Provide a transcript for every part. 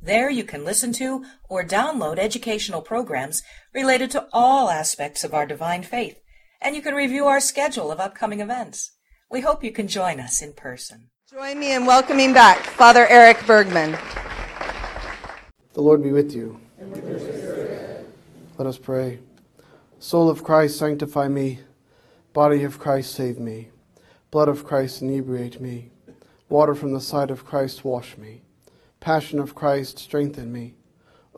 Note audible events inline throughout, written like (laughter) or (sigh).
There you can listen to or download educational programs related to all aspects of our divine faith, and you can review our schedule of upcoming events. We hope you can join us in person. Join me in welcoming back Father Eric Bergman. The Lord be with you. Let us pray. Soul of Christ, sanctify me. Body of Christ, save me. Blood of Christ, inebriate me. Water from the side of Christ, wash me. Passion of Christ, strengthen me.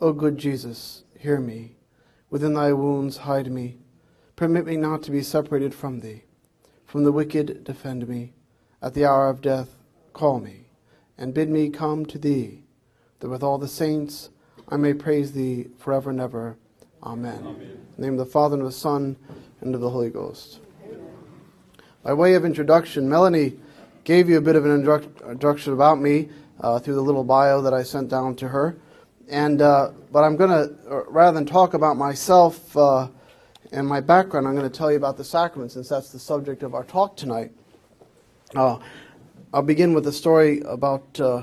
O good Jesus, hear me. Within thy wounds, hide me. Permit me not to be separated from thee. From the wicked, defend me. At the hour of death, call me, and bid me come to thee, that with all the saints I may praise thee forever and ever. Amen. Amen. In the name of the Father, and of the Son, and of the Holy Ghost. By way of introduction, Melanie gave you a bit of an introduction about me uh, through the little bio that I sent down to her. And uh, but I'm going to rather than talk about myself uh, and my background, I'm going to tell you about the sacrament since that's the subject of our talk tonight. Uh, I'll begin with a story about uh,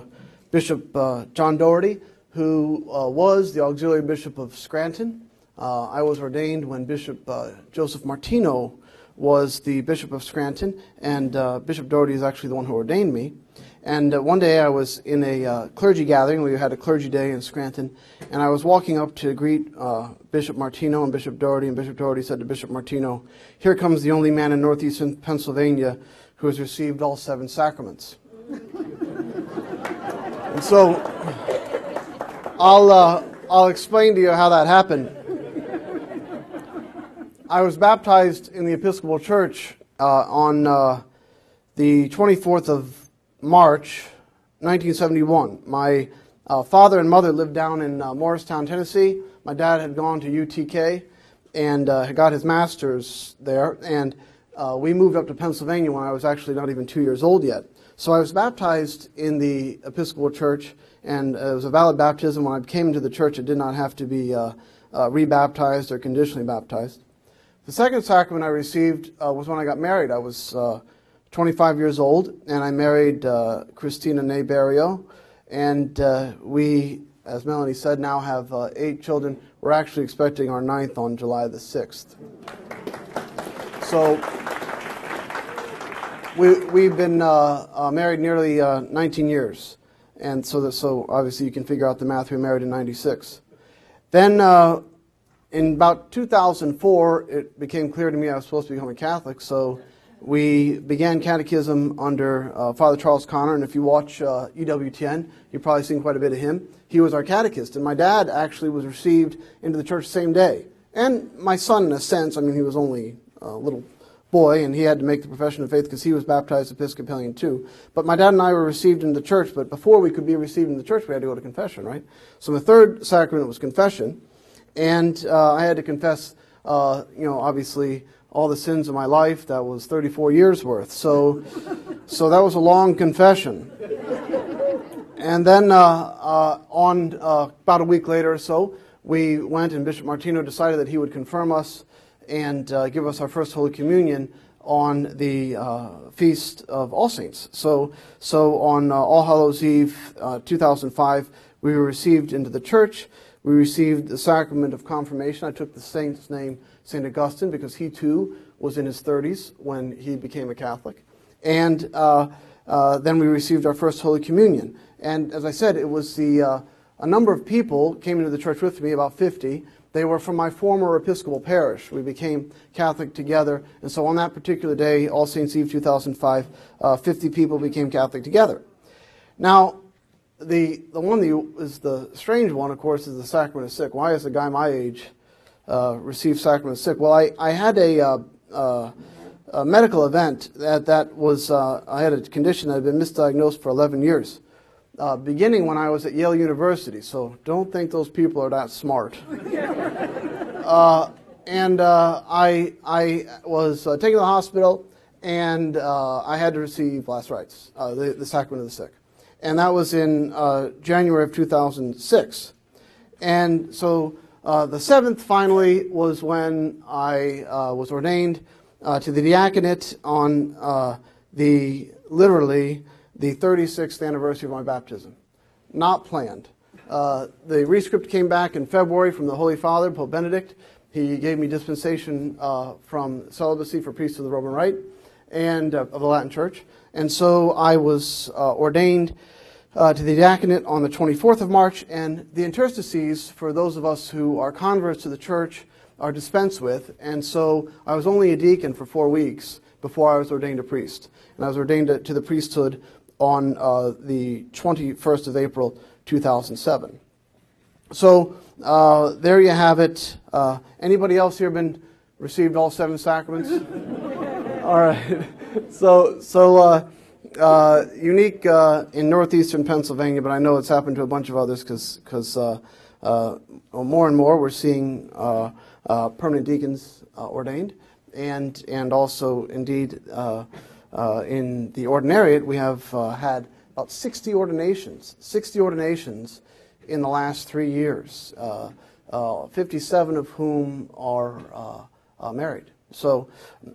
Bishop uh, John Dougherty, who was the auxiliary bishop of Scranton. I was ordained when Bishop Joseph Martino was the Bishop of Scranton, and Bishop Dougherty is actually the one who ordained me. And uh, one day I was in a uh, clergy gathering. We had a clergy day in Scranton. And I was walking up to greet uh, Bishop Martino and Bishop Dougherty. And Bishop Dougherty said to Bishop Martino, Here comes the only man in northeastern Pennsylvania who has received all seven sacraments. (laughs) and so I'll, uh, I'll explain to you how that happened. I was baptized in the Episcopal Church uh, on uh, the 24th of March 1971. My uh, father and mother lived down in uh, Morristown, Tennessee. My dad had gone to UTK and uh, had got his master's there. And uh, we moved up to Pennsylvania when I was actually not even two years old yet. So I was baptized in the Episcopal Church, and it was a valid baptism. When I came into the church, it did not have to be uh, uh, rebaptized or conditionally baptized. The second sacrament I received was when I got married. I was 25 years old, and I married uh, Christina Neberio. And uh, we, as Melanie said, now have uh, eight children. We're actually expecting our ninth on July the 6th. So we, we've been uh, uh, married nearly uh, 19 years. And so, that, so obviously you can figure out the math. We married in 96. Then in about 2004, it became clear to me I was supposed to become a Catholic. So we began catechism under uh, Father Charles Connor, and if you watch uh, EWTN, you've probably seen quite a bit of him. He was our catechist, and my dad actually was received into the church the same day. And my son, in a sense, I mean, he was only a little boy, and he had to make the profession of faith because he was baptized Episcopalian too. But my dad and I were received into the church, but before we could be received in the church, we had to go to confession, right? So the third sacrament was confession, and uh, I had to confess, uh, you know, obviously all the sins of my life. That was 34 years worth. So, so that was a long confession. And then uh, uh, on uh, about a week later or so, we went and Bishop Martino decided that he would confirm us and uh, give us our first Holy Communion on the uh, feast of All Saints. So, so on uh, All Hallows Eve, 2005, we were received into the church. We received the sacrament of confirmation. I took the saint's name St. Augustine because he too was in his 30s when he became a Catholic. And uh, uh, then we received our first Holy Communion. And as I said, it was the, uh, a number of people came into the church with me, about 50. They were from my former Episcopal parish. We became Catholic together. And so on that particular day, All Saints' Eve 2005, uh, 50 people became Catholic together. Now, the, the one that is the strange one, of course, is the sacrament of sick. Why is a guy my age uh, receive sacrament sick. Well, I, I had a, uh, uh, a medical event that, that was, uh, I had a condition that had been misdiagnosed for 11 years, beginning when I was at Yale University. So don't think those people are that smart. (laughs) and I, I was taken to the hospital, and I had to receive last rites, the, the sacrament of the sick. And that was in uh, January of 2006. And so uh, the seventh, finally, was when I was ordained to the diaconate on the, literally, the 36th anniversary of my baptism. Not planned. Uh, the rescript came back in February from the Holy Father, Pope Benedict. He gave me dispensation uh, from celibacy for priests of the Roman Rite and uh, of the Latin Church. And so I was uh, ordained uh, to the diaconate on the 24th of March, and the interstices, for those of us who are converts to the church, are dispensed with. And so I was only a deacon for four weeks before I was ordained a priest. And I was ordained to, the priesthood on uh, the 21st of April, 2007. So uh, there you have it. Uh, anybody else here been received all seven sacraments? (laughs) all right. (laughs) So so uh, uh unique uh, in northeastern Pennsylvania, but I know it's happened to a bunch of others because because uh, more and more we're seeing permanent deacons ordained, and and also indeed in the ordinariate we have had about 60 ordinations, 60 ordinations in the last three years, uh, uh, 57 of whom are uh, uh married. So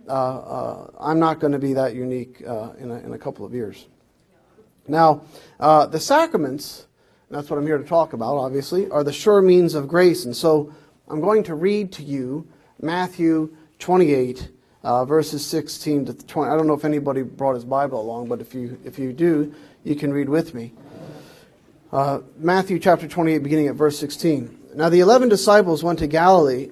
uh, uh, I'm not going to be that unique in a, in, a, couple of years. Now, the sacraments, that's what I'm here to talk about, obviously, are the sure means of grace. And so I'm going to read to you Matthew 28. Uh, verses 16 to 20. I don't know if anybody brought his Bible along, but if you, if you do, you can read with me. Uh, Matthew chapter 28, beginning at verse 16. Now the eleven disciples went to Galilee,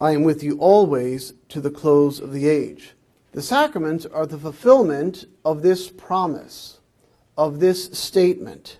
I am with you always to the close of the age. The sacraments are the fulfillment of this promise, of this statement.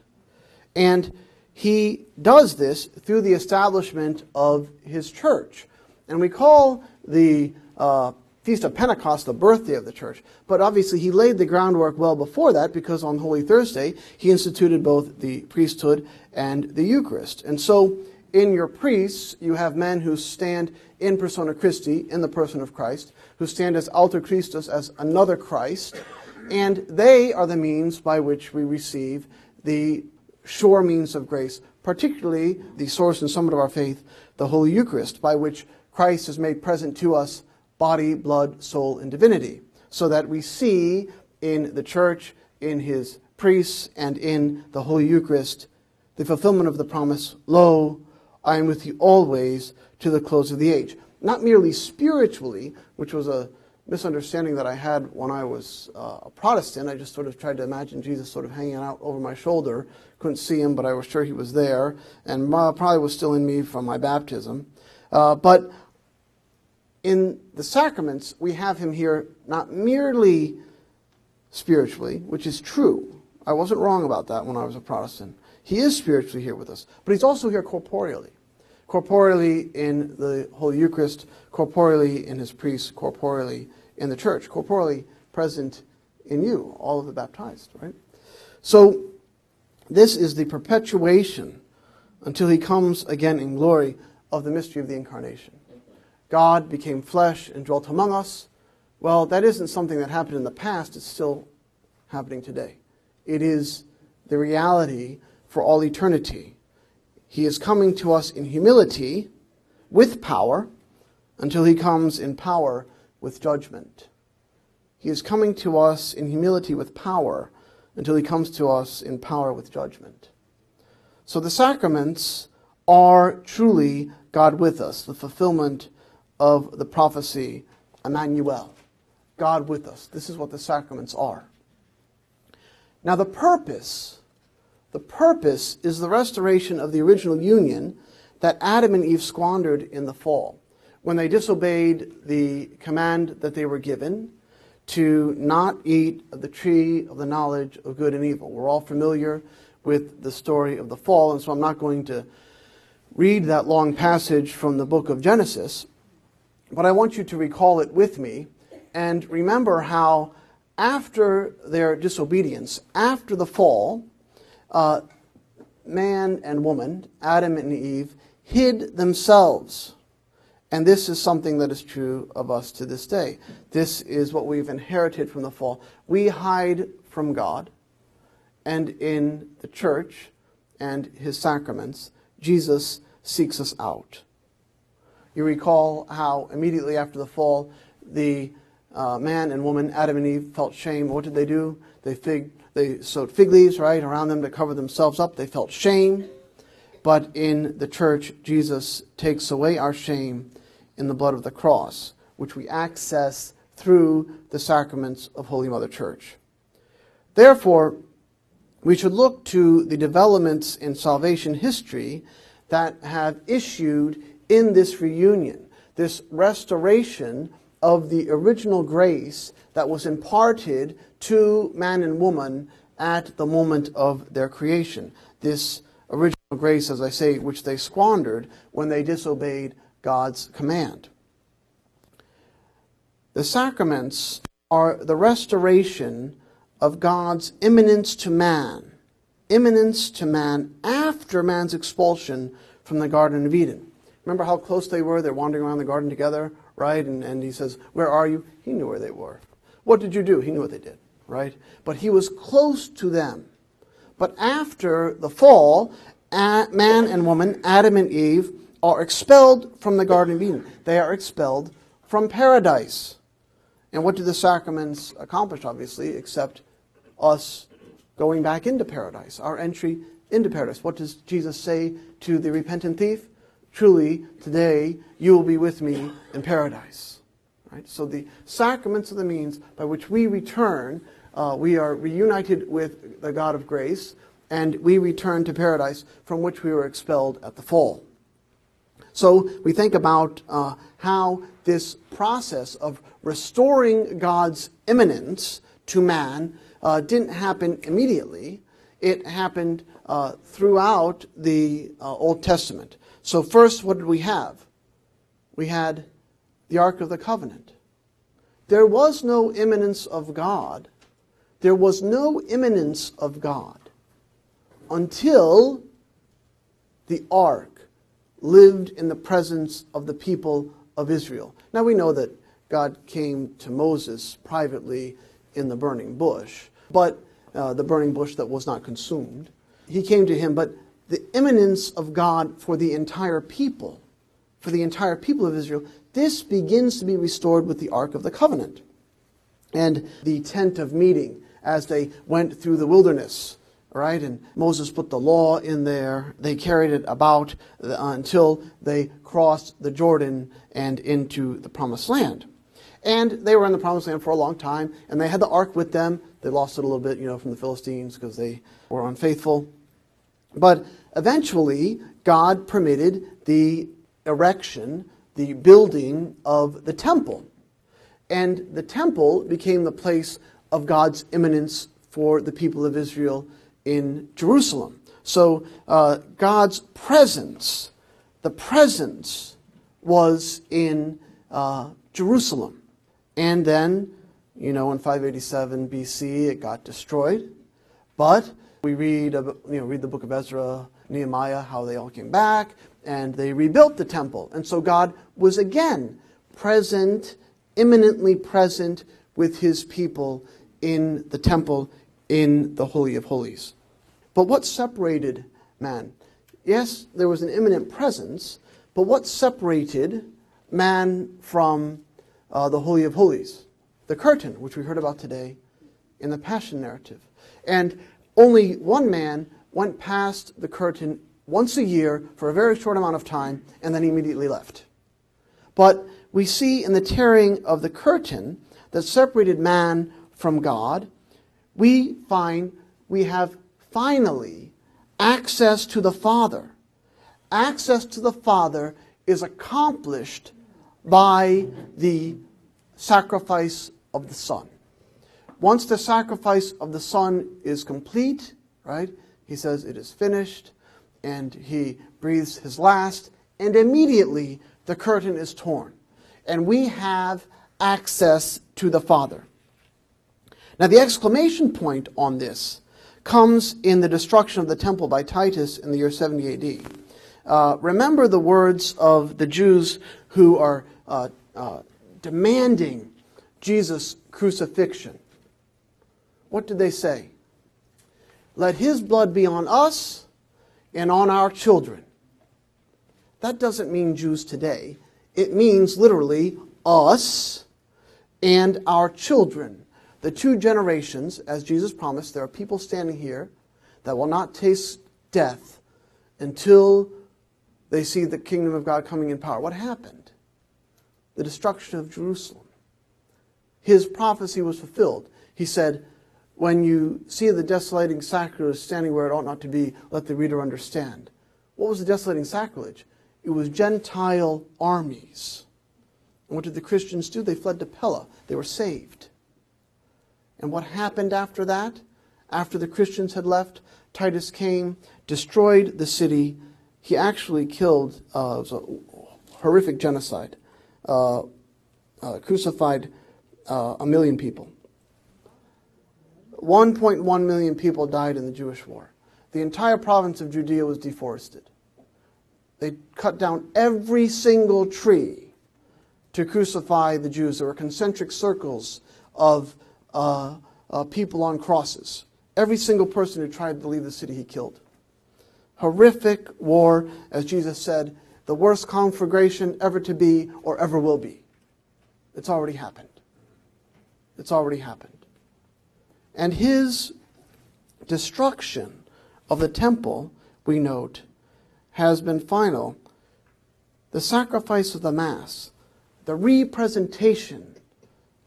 And he does this through the establishment of his church. And we call the uh, Feast of Pentecost, the birthday of the church. But obviously, he laid the groundwork well before that because on Holy Thursday, he instituted both the priesthood and the Eucharist. And so, in your priests, you have men who stand in persona Christi, in the person of Christ, who stand as alter Christus, as another Christ, and they are the means by which we receive the sure means of grace, particularly the source and summit of our faith, the Holy Eucharist, by which Christ is made present to us body, blood, soul, and divinity, so that we see in the church, in his priests, and in the Holy Eucharist the fulfillment of the promise Lo, I am with you always to the close of the age. Not merely spiritually, which was a misunderstanding that I had when I was uh, a Protestant. I just sort of tried to imagine Jesus sort of hanging out over my shoulder. Couldn't see him, but I was sure he was there, and probably was still in me from my baptism. Uh, but in the sacraments, we have him here not merely spiritually, which is true. I wasn't wrong about that when I was a Protestant. He is spiritually here with us, but he's also here corporeally. Corporeally in the Holy Eucharist, corporeally in his priests, corporeally in the church, corporeally present in you, all of the baptized, right? So, this is the perpetuation until he comes again in glory of the mystery of the incarnation. God became flesh and dwelt among us. Well, that isn't something that happened in the past, it's still happening today. It is the reality for all eternity. He is coming to us in humility with power until he comes in power with judgment. He is coming to us in humility with power until he comes to us in power with judgment. So the sacraments are truly God with us, the fulfillment of the prophecy, Emmanuel, God with us. This is what the sacraments are. Now, the purpose, the purpose is the restoration of the original union that Adam and Eve squandered in the fall. when they disobeyed the command that they were given to not eat of the tree of the knowledge of good and evil. We're all familiar with the story of the fall, and so I'm not going to read that long passage from the book of Genesis, but I want you to recall it with me and remember how, after their disobedience, after the fall, uh, man and woman, Adam and Eve, hid themselves. And this is something that is true of us to this day. This is what we've inherited from the fall. We hide from God, and in the church and his sacraments, Jesus seeks us out. You recall how immediately after the fall, the uh, man and woman, Adam and Eve, felt shame. What did they do? They, fig, they sewed fig leaves, right, around them to cover themselves up. They felt shame. But in the church, Jesus takes away our shame in the blood of the cross, which we access through the sacraments of Holy Mother Church. Therefore, we should look to the developments in salvation history that have issued in this reunion, this restoration of the original grace that was imparted to man and woman at the moment of their creation. This original grace, as I say, which they squandered when they disobeyed God's command. The sacraments are the restoration of God's immanence to man, immanence to man after man's expulsion from the Garden of Eden. Remember how close they were? They're wandering around the garden together, right? And, and he says, Where are you? He knew where they were. What did you do? He knew what they did, right? But he was close to them. But after the fall, man and woman, Adam and Eve, are expelled from the Garden of Eden. They are expelled from paradise. And what do the sacraments accomplish, obviously, except us going back into paradise, our entry into paradise? What does Jesus say to the repentant thief? Truly, today you will be with me in paradise. Right? So the sacraments are the means by which we return. Uh, we are reunited with the God of grace, and we return to paradise from which we were expelled at the fall. So we think about uh, how this process of restoring God's immanence to man uh, didn't happen immediately. It happened uh, throughout the uh, Old Testament. So, first, what did we have? We had the Ark of the Covenant. There was no immanence of God. There was no immanence of God until the Ark lived in the presence of the people of Israel. Now we know that God came to Moses privately in the burning bush, but uh, the burning bush that was not consumed. He came to him, but the immanence of God for the entire people, for the entire people of Israel, this begins to be restored with the Ark of the Covenant and the tent of meeting as they went through the wilderness right? And Moses put the law in there. They carried it about uh, until they crossed the Jordan and into the promised land. And they were in the promised land for a long time, and they had the ark with them. They lost it a little bit, you know, from the Philistines because they were unfaithful. But eventually, God permitted the erection, the building of the temple. And the temple became the place of God's immanence for the people of Israel in Jerusalem. So uh, God's presence, the presence was in uh, Jerusalem. And then, you know, in 587 BC, it got destroyed. But we read, you know, read the book of Ezra, Nehemiah, how they all came back, and they rebuilt the temple. And so God was again present, immanently present with his people in the temple in the Holy of Holies. But what separated man? Yes, there was an immanent presence, but what separated man from uh, the Holy of Holies? The curtain, which we heard about today in the Passion narrative. And only one man went past the curtain once a year for a very short amount of time, and then he immediately left. But we see in the tearing of the curtain that separated man from God, we find we have finally, access to the Father. Access to the Father is accomplished by the sacrifice of the Son. Once the sacrifice of the Son is complete, right, he says, It is finished, and he breathes his last, and immediately the curtain is torn. And we have access to the Father. Now, the exclamation point on this comes in the destruction of the temple by Titus in the year 70 AD. Uh, remember the words of the Jews who are uh, uh, demanding Jesus' crucifixion. What did they say? Let his blood be on us and on our children. That doesn't mean Jews today. It means literally us and our children. The two generations, as Jesus promised, there are people standing here that will not taste death until they see the kingdom of God coming in power. What happened? The destruction of Jerusalem. His prophecy was fulfilled. He said, When you see the desolating sacrilege standing where it ought not to be, let the reader understand. What was the desolating sacrilege? It was Gentile armies. And what did the Christians do? They fled to Pella. They were saved. And what happened after that? After the Christians had left, Titus came, destroyed the city. He actually killed, uh, it was a horrific genocide, uh, uh, crucified uh, a million people. 1.1 million people died in the Jewish war. The entire province of Judea was deforested. They cut down every single tree to crucify the Jews. There were concentric circles of uh, uh, people on crosses. Every single person who tried to leave the city, he killed. Horrific war, as Jesus said, the worst conflagration ever to be or ever will be. It's already happened. It's already happened. And his destruction of the temple, we note, has been final. The sacrifice of the Mass, the representation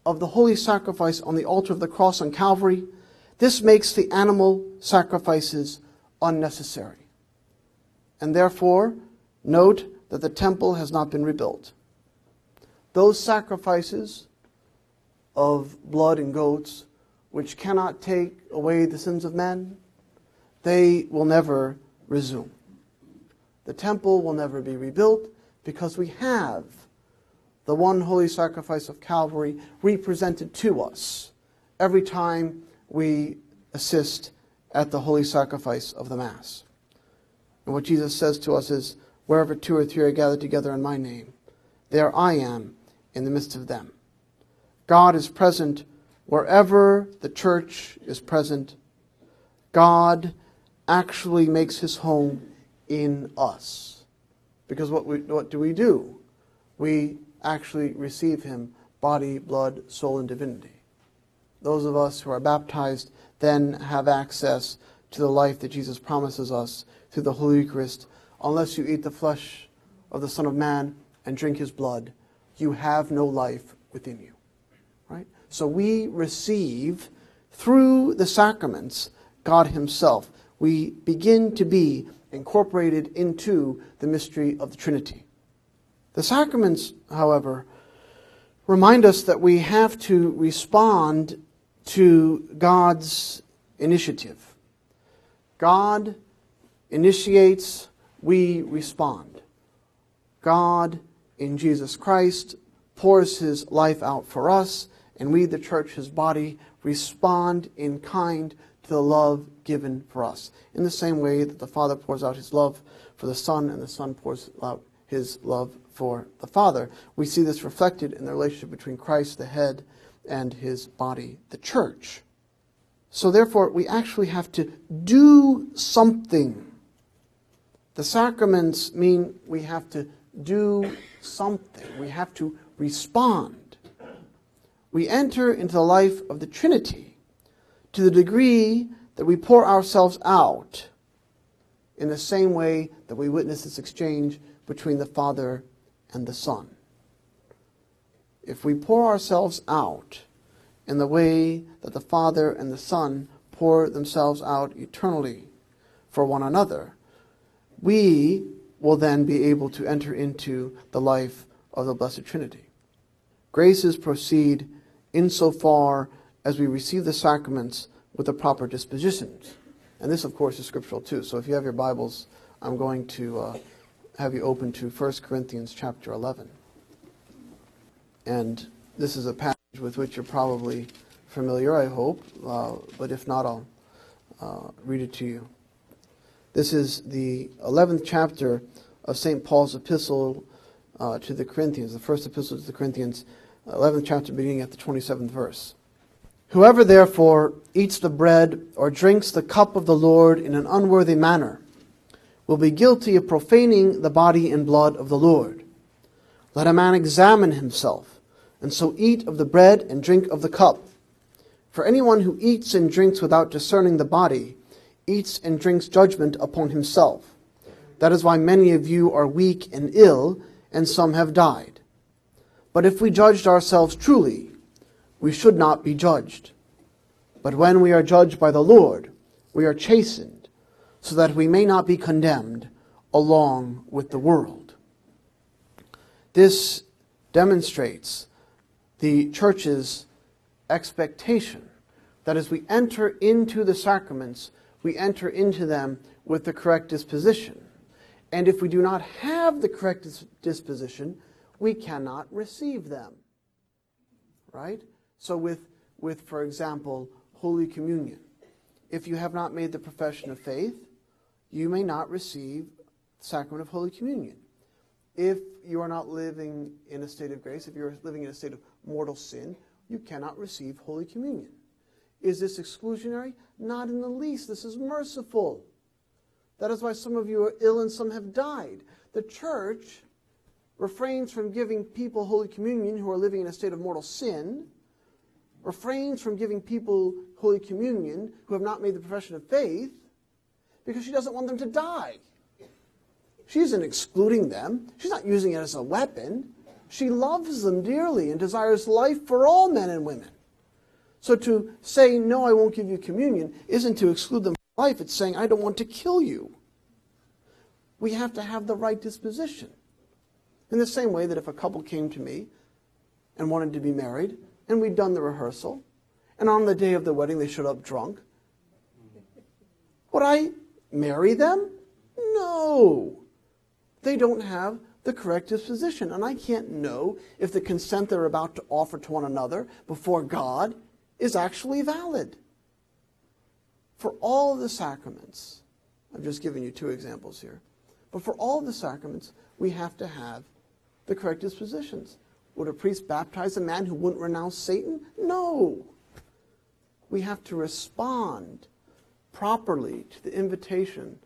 of the holy sacrifice on the altar of the cross on Calvary, this makes the animal sacrifices unnecessary. And therefore, note that the temple has not been rebuilt. Those sacrifices of blood and goats, which cannot take away the sins of men, they will never resume. The temple will never be rebuilt because we have the one holy sacrifice of Calvary represented to us every time we assist at the holy sacrifice of the Mass. And what Jesus says to us is, Wherever two or three are gathered together in my name, there I am in the midst of them. God is present wherever the church is present. God actually makes his home in us. Because what, we, what do we do? We actually receive him body, blood, soul, and divinity. Those of us who are baptized then have access to the life that Jesus promises us through the Holy Eucharist. Unless you eat the flesh of the Son of Man and drink his blood, you have no life within you. Right? So we receive through the sacraments God himself. We begin to be incorporated into the mystery of the Trinity. The sacraments, however, remind us that we have to respond to God's initiative. God initiates, we respond. God, in Jesus Christ, pours his life out for us, and we, the church, his body, respond in kind to the love given for us. In the same way that the Father pours out his love for the Son, and the Son pours out his love for the Father. We see this reflected in the relationship between Christ, the head, and his body, the church. So, therefore, we actually have to do something. The sacraments mean we have to do something, we have to respond. We enter into the life of the Trinity to the degree that we pour ourselves out in the same way that we witness this exchange between the Father and the Son. If we pour ourselves out in the way that the Father and the Son pour themselves out eternally for one another, we will then be able to enter into the life of the Blessed Trinity. Graces proceed insofar as we receive the sacraments with the proper dispositions. And this, of course, is scriptural too. So if you have your Bibles, I'm going to uh, have you open to 1 Corinthians chapter 11. And this is a passage with which you're probably familiar, I hope, uh, but if not, I'll uh, read it to you. This is the 11th chapter of St. Paul's epistle uh, to the Corinthians, the first epistle to the Corinthians, 11th chapter, beginning at the 27th verse. Whoever therefore eats the bread or drinks the cup of the Lord in an unworthy manner will be guilty of profaning the body and blood of the Lord. Let a man examine himself, and so eat of the bread and drink of the cup. For anyone who eats and drinks without discerning the body eats and drinks judgment upon himself. That is why many of you are weak and ill, and some have died. But if we judged ourselves truly, we should not be judged. But when we are judged by the Lord, we are chastened, so that we may not be condemned along with the world. This demonstrates the church's expectation that as we enter into the sacraments, we enter into them with the correct disposition. And if we do not have the correct disposition, we cannot receive them. Right? So, with, with, for example, Holy Communion, if you have not made the profession of faith, you may not receive the sacrament of Holy Communion. If you are not living in a state of grace, if you're living in a state of mortal sin, you cannot receive Holy Communion. Is this exclusionary? Not in the least. This is merciful. That is why some of you are ill and some have died. The church refrains from giving people Holy Communion who are living in a state of mortal sin, refrains from giving people Holy Communion who have not made the profession of faith, because she doesn't want them to die. She isn't excluding them, she's not using it as a weapon. She loves them dearly and desires life for all men and women. So to say, no, I won't give you communion, isn't to exclude them from life. It's saying, I don't want to kill you. We have to have the right disposition. In the same way that if a couple came to me and wanted to be married, and we'd done the rehearsal, and on the day of the wedding they showed up drunk, would I marry them? No. They don't have the correct disposition. And I can't know if the consent they're about to offer to one another before God is actually valid. For all the sacraments, I've just given you two examples here, but for all the sacraments, we have to have the correct dispositions. Would a priest baptize a man who wouldn't renounce Satan? No. We have to respond properly to the invitation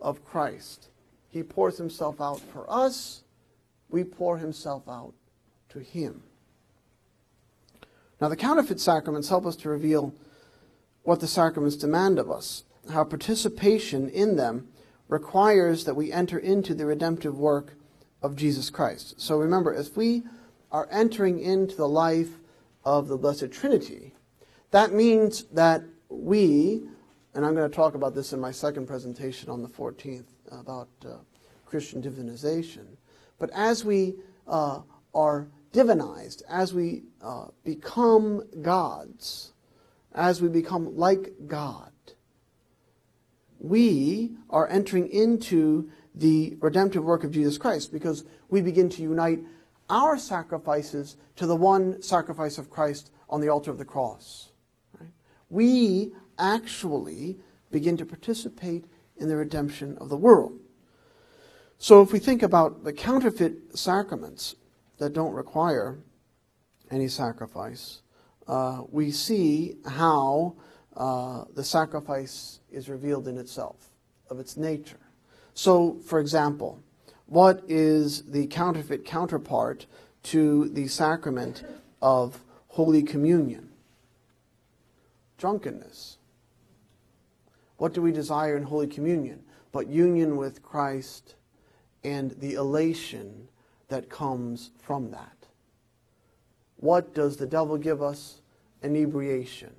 of Christ. He pours himself out for us, we pour himself out to him. Now, the counterfeit sacraments help us to reveal what the sacraments demand of us, how participation in them requires that we enter into the redemptive work of Jesus Christ. So remember, if we are entering into the life of the Blessed Trinity, that means that we, and I'm going to talk about this in my second presentation on the 14th about uh, Christian divinization, but as we uh, are divinized, as we uh, become gods, as we become like God, we are entering into the redemptive work of Jesus Christ because we begin to unite our sacrifices to the one sacrifice of Christ on the altar of the cross. Right? We actually begin to participate in the redemption of the world. So if we think about the counterfeit sacraments, that don't require any sacrifice, uh, we see how uh, the sacrifice is revealed in itself, of its nature. So, for example, what is the counterfeit counterpart to the sacrament of Holy Communion? Drunkenness. What do we desire in Holy Communion? But union with Christ and the elation that comes from that. What does the devil give us? Inebriation.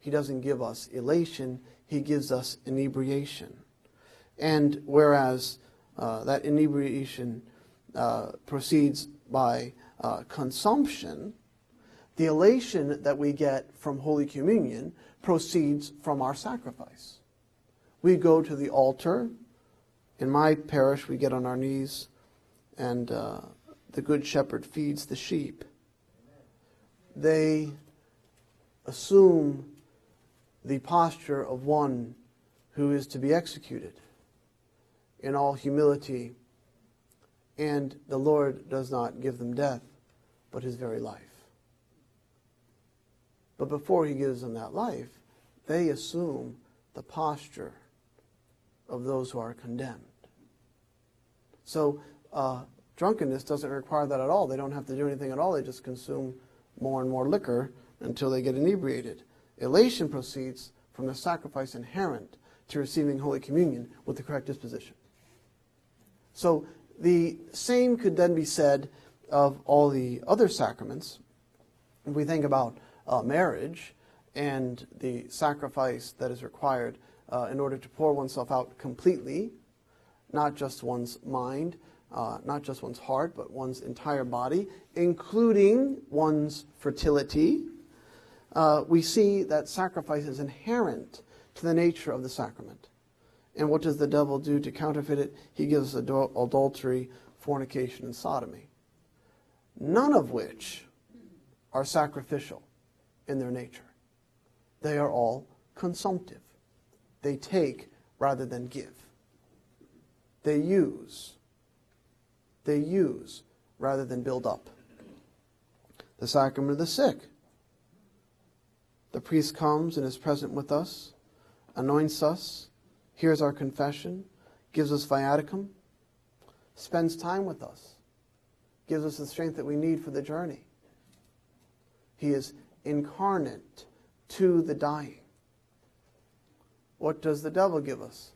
He doesn't give us elation, he gives us inebriation. And whereas uh, that inebriation uh, proceeds by uh, consumption, the elation that we get from Holy Communion proceeds from our sacrifice. We go to the altar. In my parish, we get on our knees, and uh, the Good Shepherd feeds the sheep. They assume the posture of one who is to be executed in all humility, and the Lord does not give them death, but his very life. But before he gives them that life, they assume the posture of those who are condemned. So, uh, drunkenness doesn't require that at all. They don't have to do anything at all. They just consume more and more liquor until they get inebriated. Elation proceeds from the sacrifice inherent to receiving Holy Communion with the correct disposition. So the same could then be said of all the other sacraments. If we think about uh, marriage and the sacrifice that is required uh, in order to pour oneself out completely, not just one's mind, uh, not just one's heart, but one's entire body, including one's fertility, uh, we see that sacrifice is inherent to the nature of the sacrament. And what does the devil do to counterfeit it? He gives adul- adultery, fornication, and sodomy. None of which are sacrificial in their nature. They are all consumptive. They take rather than give. They use. They use rather than build up. The sacrament of the sick. The priest comes and is present with us, anoints us, hears our confession, gives us viaticum, spends time with us, gives us the strength that we need for the journey. He is incarnate to the dying. What does the devil give us?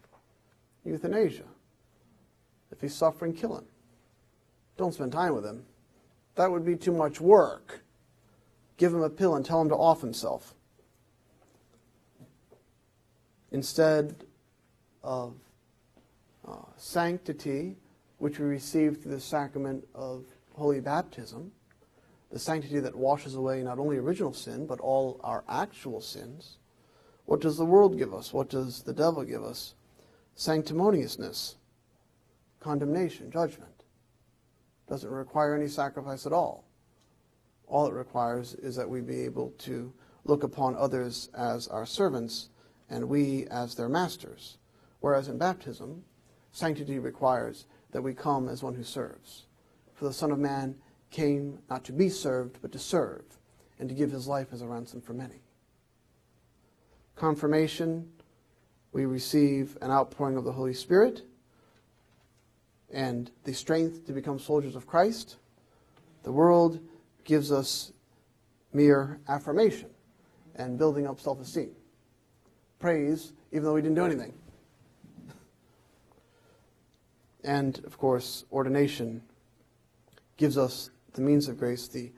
Euthanasia. If he's suffering, kill him. Don't spend time with him. That would be too much work. Give him a pill and tell him to off himself. Instead of uh, sanctity, which we receive through the sacrament of holy baptism, the sanctity that washes away not only original sin, but all our actual sins, what does the world give us? What does the devil give us? Sanctimoniousness, condemnation, judgment. Doesn't require any sacrifice at all. All it requires is that we be able to look upon others as our servants and we as their masters. Whereas in baptism, sanctity requires that we come as one who serves. For the Son of Man came not to be served, but to serve, and to give his life as a ransom for many. Confirmation, we receive an outpouring of the Holy Spirit and the strength to become soldiers of Christ. The world gives us mere affirmation and building up self esteem. Praise, even though we didn't do anything. And, of course, ordination gives us the means of grace. The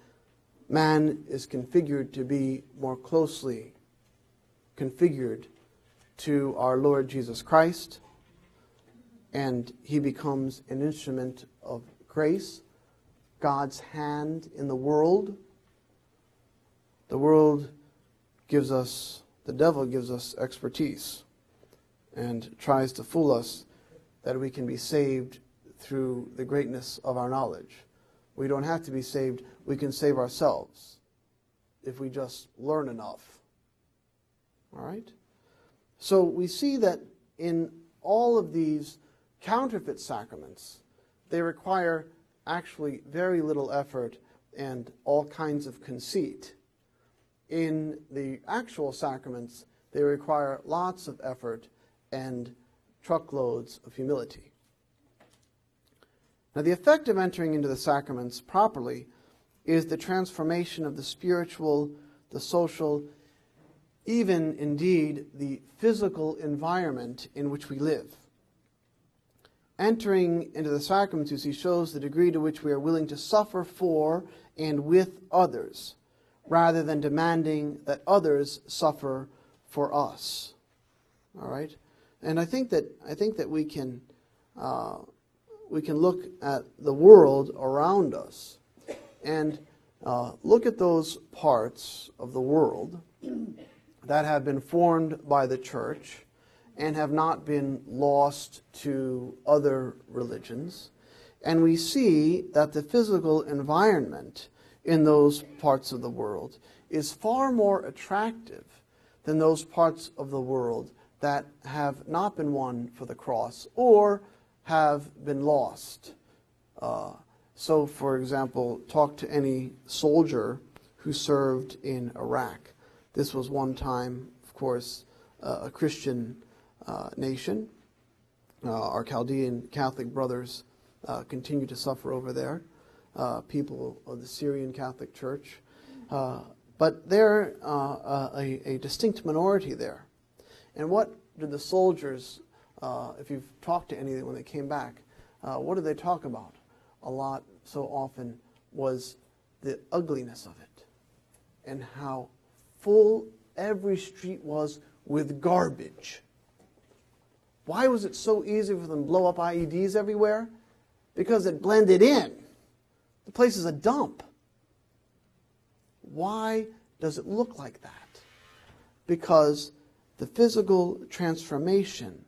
man is configured to be more closely configured to our Lord Jesus Christ, and he becomes an instrument of grace, God's hand in the world. The world gives us, the devil gives us expertise and tries to fool us that we can be saved through the greatness of our knowledge. We don't have to be saved, we can save ourselves if we just learn enough. All right? So we see that in all of these counterfeit sacraments, they require actually very little effort and all kinds of conceit. In the actual sacraments, they require lots of effort and truckloads of humility. Now, the effect of entering into the sacraments properly is the transformation of the spiritual, the social, even indeed the physical environment in which we live. Entering into the sacraments, you see, shows the degree to which we are willing to suffer for and with others, rather than demanding that others suffer for us. All right? And I think that, I think that we can, uh, we can look at the world around us and uh, look at those parts of the world that have been formed by the church and have not been lost to other religions. And we see that the physical environment in those parts of the world is far more attractive than those parts of the world that have not been won for the cross or have been lost. Uh, so, for example, talk to any soldier who served in Iraq. This was one time, of course, uh, a Christian uh, nation. Uh, our Chaldean Catholic brothers uh, continue to suffer over there, uh, people of the Syrian Catholic Church. but they're a, a, distinct minority there. And what did the soldiers, Uh, if you've talked to any of them when they came back, uh, what did they talk about? A lot, so often, was the ugliness of it and how full every street was with garbage. Why was it so easy for them to blow up IEDs everywhere? Because it blended in. The place is a dump. Why does it look like that? Because the physical transformation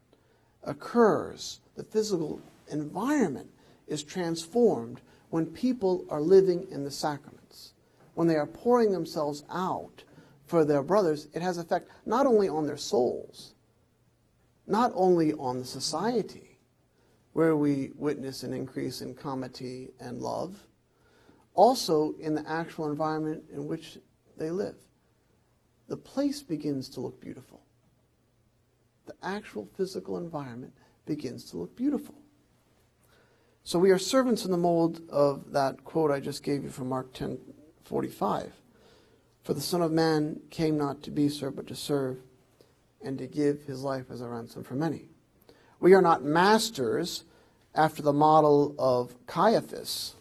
occurs, the physical environment is transformed when people are living in the sacraments. When they are pouring themselves out for their brothers, it has effect not only on their souls, not only on the society, where we witness an increase in comity and love, also in the actual environment in which they live. The place begins to look beautiful. The actual physical environment begins to look beautiful. So we are servants in the mold of that quote I just gave you from Mark 10:45. For the Son of Man came not to be served, but to serve, and to give his life as a ransom for many. We are not masters after the model of Caiaphas.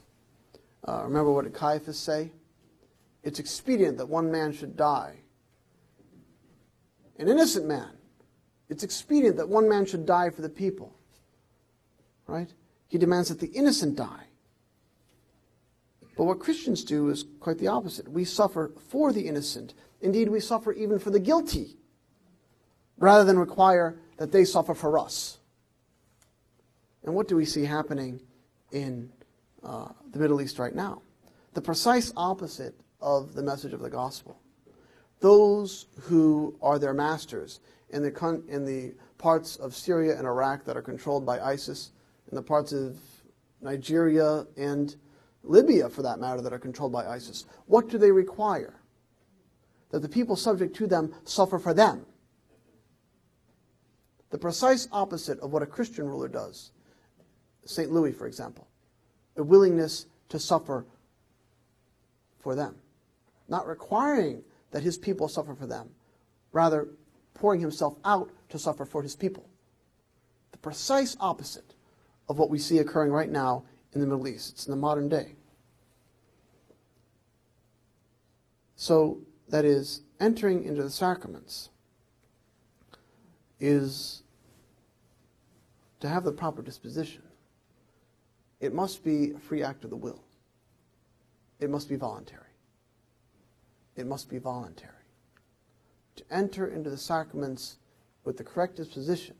Uh, remember what did Caiaphas say? It's expedient that one man should die. An innocent man. It's expedient that one man should die for the people. Right? He demands that the innocent die. But what Christians do is quite the opposite. We suffer for the innocent. Indeed, we suffer even for the guilty, rather than require that they suffer for us. And what do we see happening in uh, the Middle East right now? The precise opposite of the message of the gospel. Those who are their masters in the, con- in the parts of Syria and Iraq that are controlled by ISIS, in the parts of Nigeria and Libya, for that matter, that are controlled by ISIS. What do they require? That the people subject to them suffer for them. The precise opposite of what a Christian ruler does. St. Louis, for example, a willingness to suffer for them, not requiring that his people suffer for them, rather pouring himself out to suffer for his people. The precise opposite of what we see occurring right now in the Middle East. It's in the modern day. So, that is, entering into the sacraments is to have the proper disposition. It must be a free act of the will. It must be voluntary. It must be voluntary. To enter into the sacraments with the correct disposition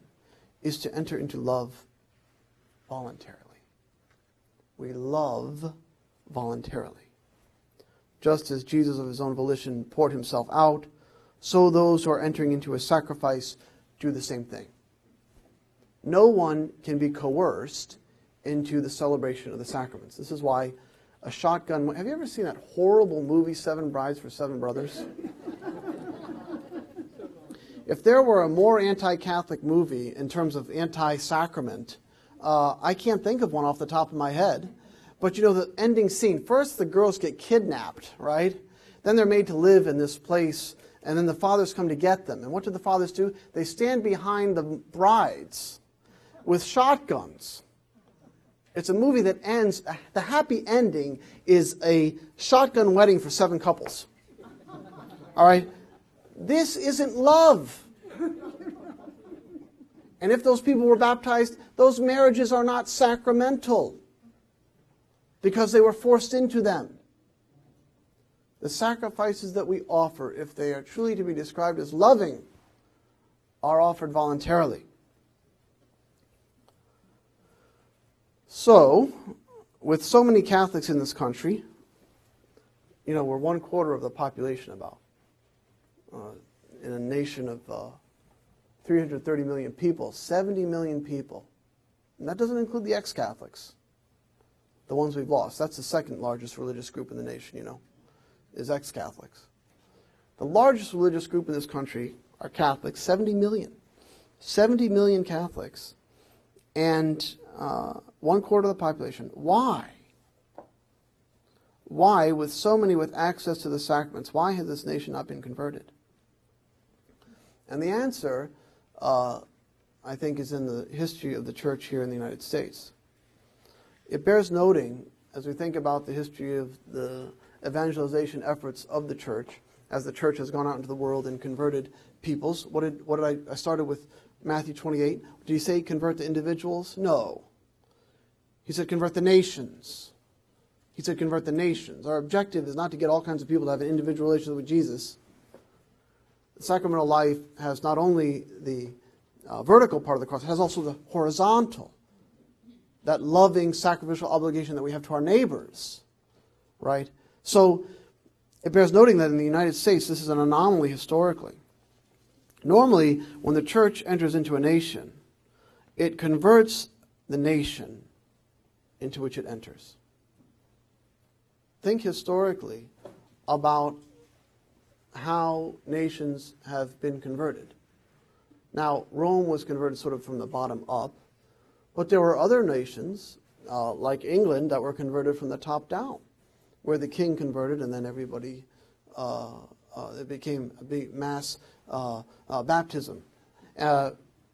is to enter into love voluntarily we love voluntarily. Just as Jesus of his own volition poured himself out, so those who are entering into a sacrifice do the same thing. No one can be coerced into the celebration of the sacraments. This is why a shotgun. Have you ever seen that horrible movie, Seven Brides for Seven Brothers? (laughs) if there were a more anti Catholic movie in terms of anti sacrament, uh, I can't think of one off the top of my head. But you know, the ending scene first, the girls get kidnapped, right? Then they're made to live in this place, and then the fathers come to get them. And what do the fathers do? They stand behind the brides with shotguns. It's a movie that ends, the happy ending is a shotgun wedding for seven couples. All right? This isn't love. And if those people were baptized, those marriages are not sacramental because they were forced into them. The sacrifices that we offer, if they are truly to be described as loving, are offered voluntarily. So, with so many Catholics in this country, you know, we're one quarter of the population about. Uh, in a nation of uh, 330 million people, 70 million people. And that doesn't include the ex Catholics, the ones we've lost. That's the second largest religious group in the nation, you know, is ex Catholics. The largest religious group in this country are Catholics, 70 million. 70 million Catholics, and uh, one quarter of the population. Why? Why, with so many with access to the sacraments, why has this nation not been converted? And the answer, uh, I think, is in the history of the church here in the United States. It bears noting, as we think about the history of the evangelization efforts of the church, as the church has gone out into the world and converted peoples. What did, what did I, I started with Matthew 28. Did he say convert the individuals? No. He said convert the nations. He said convert the nations. Our objective is not to get all kinds of people to have an individual relationship with Jesus. The sacramental life has not only the uh, vertical part of the cross, it has also the horizontal. That loving sacrificial obligation that we have to our neighbors. Right? So it bears noting that in the United States, this is an anomaly historically. Normally, when the church enters into a nation, it converts the nation into which it enters. Think historically about how nations have been converted. Now, Rome was converted sort of from the bottom up, but there were other nations, uh, like England, that were converted from the top down, where the king converted and then everybody, uh, uh, it became a big mass uh, uh, baptism. Uh,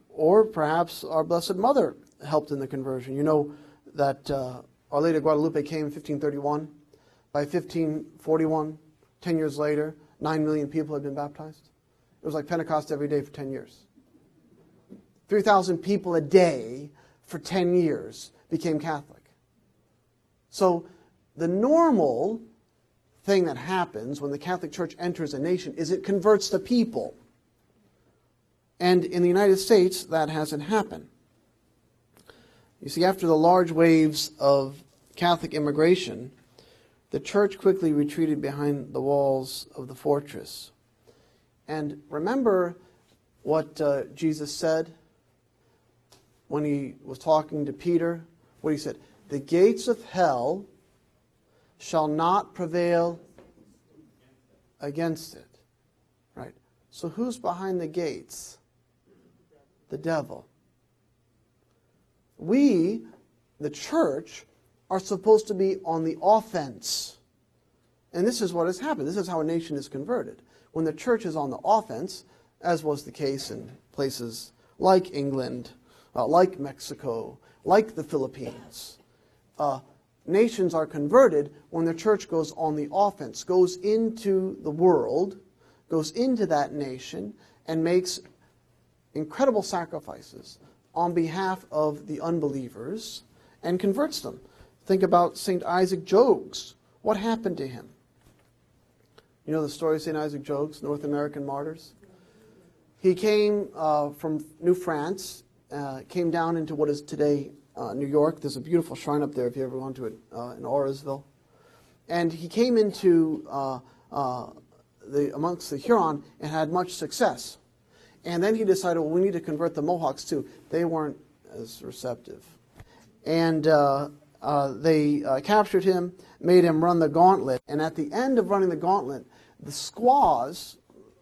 or perhaps our Blessed Mother helped in the conversion. You know that Our Lady of Guadalupe came in 1531. By 1541, 10 years later, 9 million people had been baptized. It was like Pentecost every day for 10 years. 3,000 people a day for 10 years became Catholic. So the normal thing that happens when the Catholic Church enters a nation is it converts the people. And in the United States, that hasn't happened. You see, after the large waves of Catholic immigration, the church quickly retreated behind the walls of the fortress. And remember what uh, Jesus said when he was talking to Peter? What he said The gates of hell shall not prevail against it. Right? So who's behind the gates? the devil. We, the church, are supposed to be on the offense. And this is what has happened. This is how a nation is converted. When the church is on the offense, as was the case in places like England, uh, like Mexico, like the Philippines, uh, nations are converted when the church goes on the offense, goes into the world, goes into that nation, and makes incredible sacrifices on behalf of the unbelievers and converts them. Think about St. Isaac Jogues. What happened to him? You know the story of St. Isaac Jogues, North American martyrs? He came uh, from New France, uh, came down into what is today uh, New York. There's a beautiful shrine up there if you ever gone to it uh, in Auriesville. And he came into uh, uh, the, amongst the Huron and had much success. And then he decided, well, we need to convert the Mohawks too. They weren't as receptive. And uh, uh, they uh, captured him, made him run the gauntlet. And at the end of running the gauntlet, the squaws,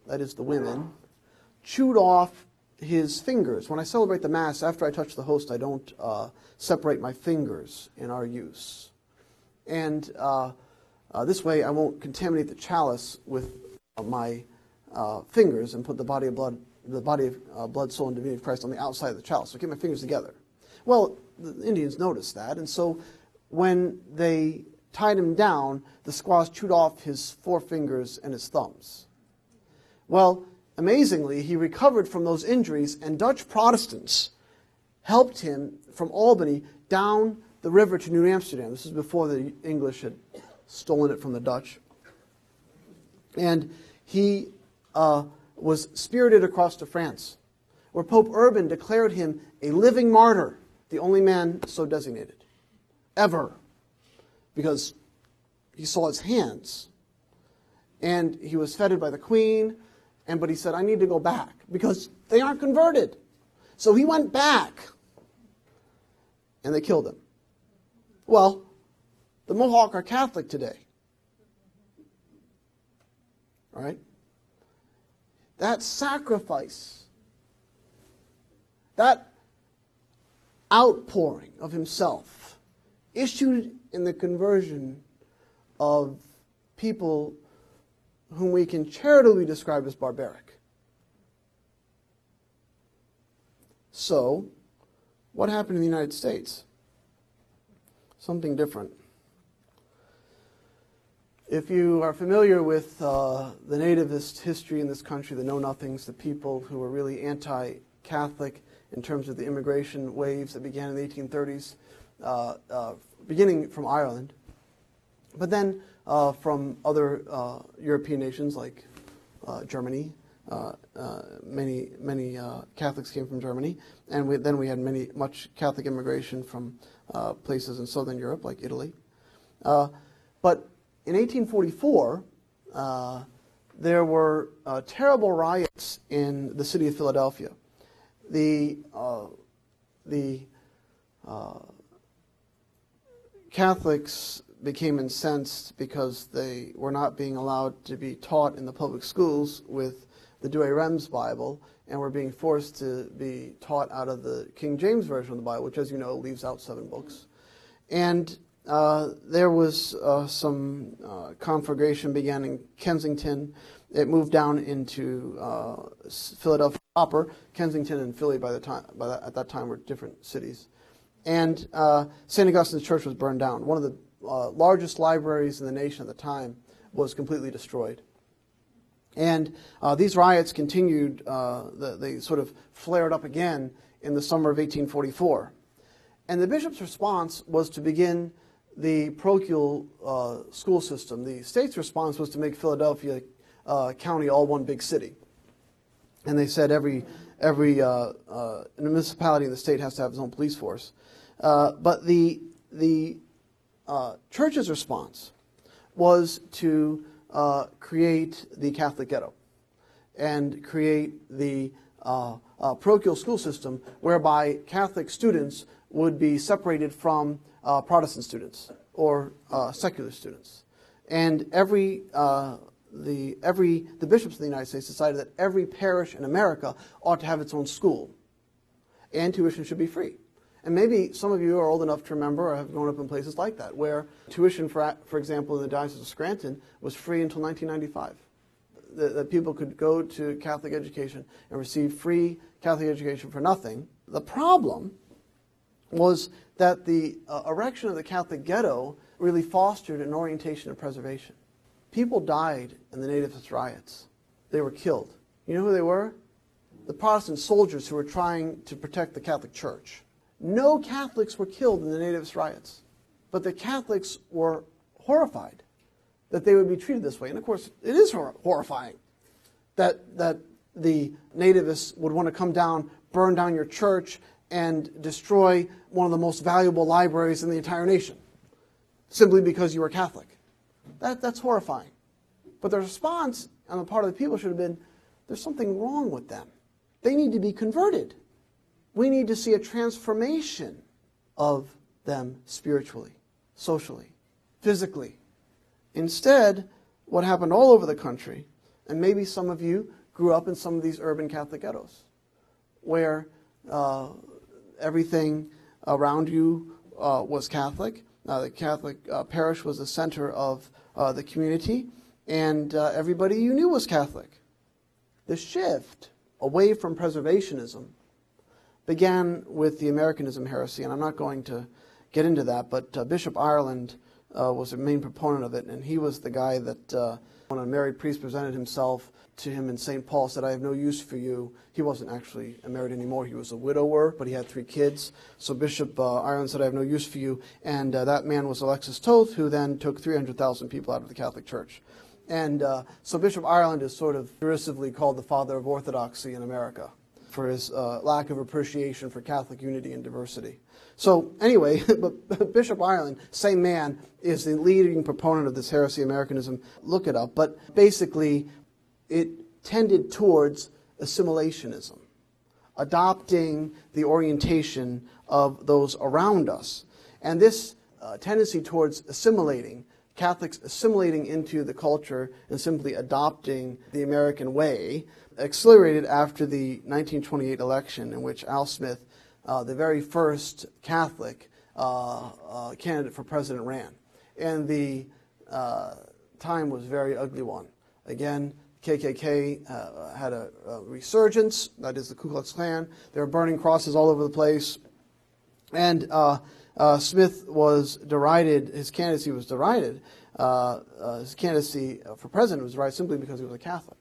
that is the women, chewed off his fingers. When I celebrate the Mass, after I touch the host, I don't uh, separate my fingers in our use. And uh, uh, this way, I won't contaminate the chalice with my fingers and put the body of blood the body of uh, blood, soul, and divinity of Christ on the outside of the chalice. So I keep my fingers together. Well, the Indians noticed that, and so when they tied him down, the squaws chewed off his four fingers and his thumbs. Well, amazingly, he recovered from those injuries, and Dutch Protestants helped him from Albany down the river to New Amsterdam. This is before the English had stolen it from the Dutch. And he uh, was spirited across to France, where Pope Urban declared him a living martyr, the only man so designated, ever, because he saw his hands. And he was feted by the queen, and but he said, I need to go back because they aren't converted. So he went back, and they killed him. Well, the Mohawk are Catholic today. Right? That sacrifice, that outpouring of himself, issued in the conversion of people whom we can charitably describe as barbaric. So, what happened in the United States? Something different. If you are familiar with uh, the nativist history in this country, the Know Nothings, the people who were really anti Catholic in terms of the immigration waves that began in the 1830s, uh, uh, beginning from Ireland, but then uh, from other uh, European nations like uh, Germany. many many Catholics came from Germany, and we, then we had many much Catholic immigration from places in Southern Europe like Italy. but in 1844, uh, there were uh, terrible riots in the city of Philadelphia. The, uh, the uh, Catholics became incensed because they were not being allowed to be taught in the public schools with the Douay Rheims Bible and were being forced to be taught out of the King James Version of the Bible, which, as you know, leaves out seven books. And uh, there was uh, some uh, conflagration began in Kensington. It moved down into uh, Philadelphia proper. Kensington and Philly by the time by that, at that time were different cities, and uh, St. Augustine's Church was burned down. One of the largest libraries in the nation at the time was completely destroyed. And these riots continued. The, they sort of flared up again in the summer of 1844. And the bishop's response was to begin the parochial uh, school system. The state's response was to make Philadelphia uh, County all one big city. And they said every, every uh, uh municipality in the state has to have its own police force. Uh, but the, the uh, church's response was to create the Catholic ghetto and create the parochial school system whereby Catholic students would be separated from uh, Protestant students or uh, secular students. And every, uh, the, every, the bishops of the United States decided that every parish in America ought to have its own school, and tuition should be free. And maybe some of you are old enough to remember or have grown up in places like that, where tuition, for, for example, in the Diocese of Scranton was free until 1995. That, that people could go to Catholic education and receive free Catholic education for nothing. The problem was that the uh, erection of the Catholic ghetto really fostered an orientation of preservation. People died in the nativist riots. They were killed. You know who they were? The Protestant soldiers who were trying to protect the Catholic Church. No Catholics were killed in the nativist riots, but the Catholics were horrified that they would be treated this way. And of course, it is hor- horrifying that, that the nativists would want to come down, burn down your church, and destroy one of the most valuable libraries in the entire nation simply because you were Catholic. That, that's horrifying. But the response on the part of the people should have been there's something wrong with them. They need to be converted. We need to see a transformation of them spiritually, socially, physically. Instead, what happened all over the country, and maybe some of you grew up in some of these urban Catholic ghettos, where uh, everything around you uh, was Catholic. Uh, the Catholic uh, parish was the center of uh, the community, and uh, everybody you knew was Catholic. The shift away from preservationism began with the Americanism heresy, and I'm not going to get into that, but Bishop Ireland was a main proponent of it, and he was the guy that, when a married priest presented himself to him in St. Paul said, I have no use for you. He wasn't actually married anymore. He was a widower, but he had three kids. So Bishop uh, Ireland said, I have no use for you. And uh, that man was Alexis Toth, who then took 300,000 people out of the Catholic Church. And uh, so Bishop Ireland is sort of derisively called the father of orthodoxy in America for his uh, lack of appreciation for Catholic unity and diversity. So anyway, (laughs) but Bishop Ireland, same man, is the leading proponent of this heresy Americanism. Look it up. But basically, it tended towards assimilationism, adopting the orientation of those around us. And this uh, tendency towards assimilating, Catholics assimilating into the culture and simply adopting the American way, accelerated after the 1928 election, in which Al Smith, uh, the very first Catholic uh, uh candidate for president, ran. And the uh, time was a very ugly one. Again, KKK uh, had a, a, resurgence, that is the Ku Klux Klan. They were burning crosses all over the place. And uh, uh, Smith was derided, his candidacy was derided. Uh, uh, his candidacy for president was derided simply because he was a Catholic.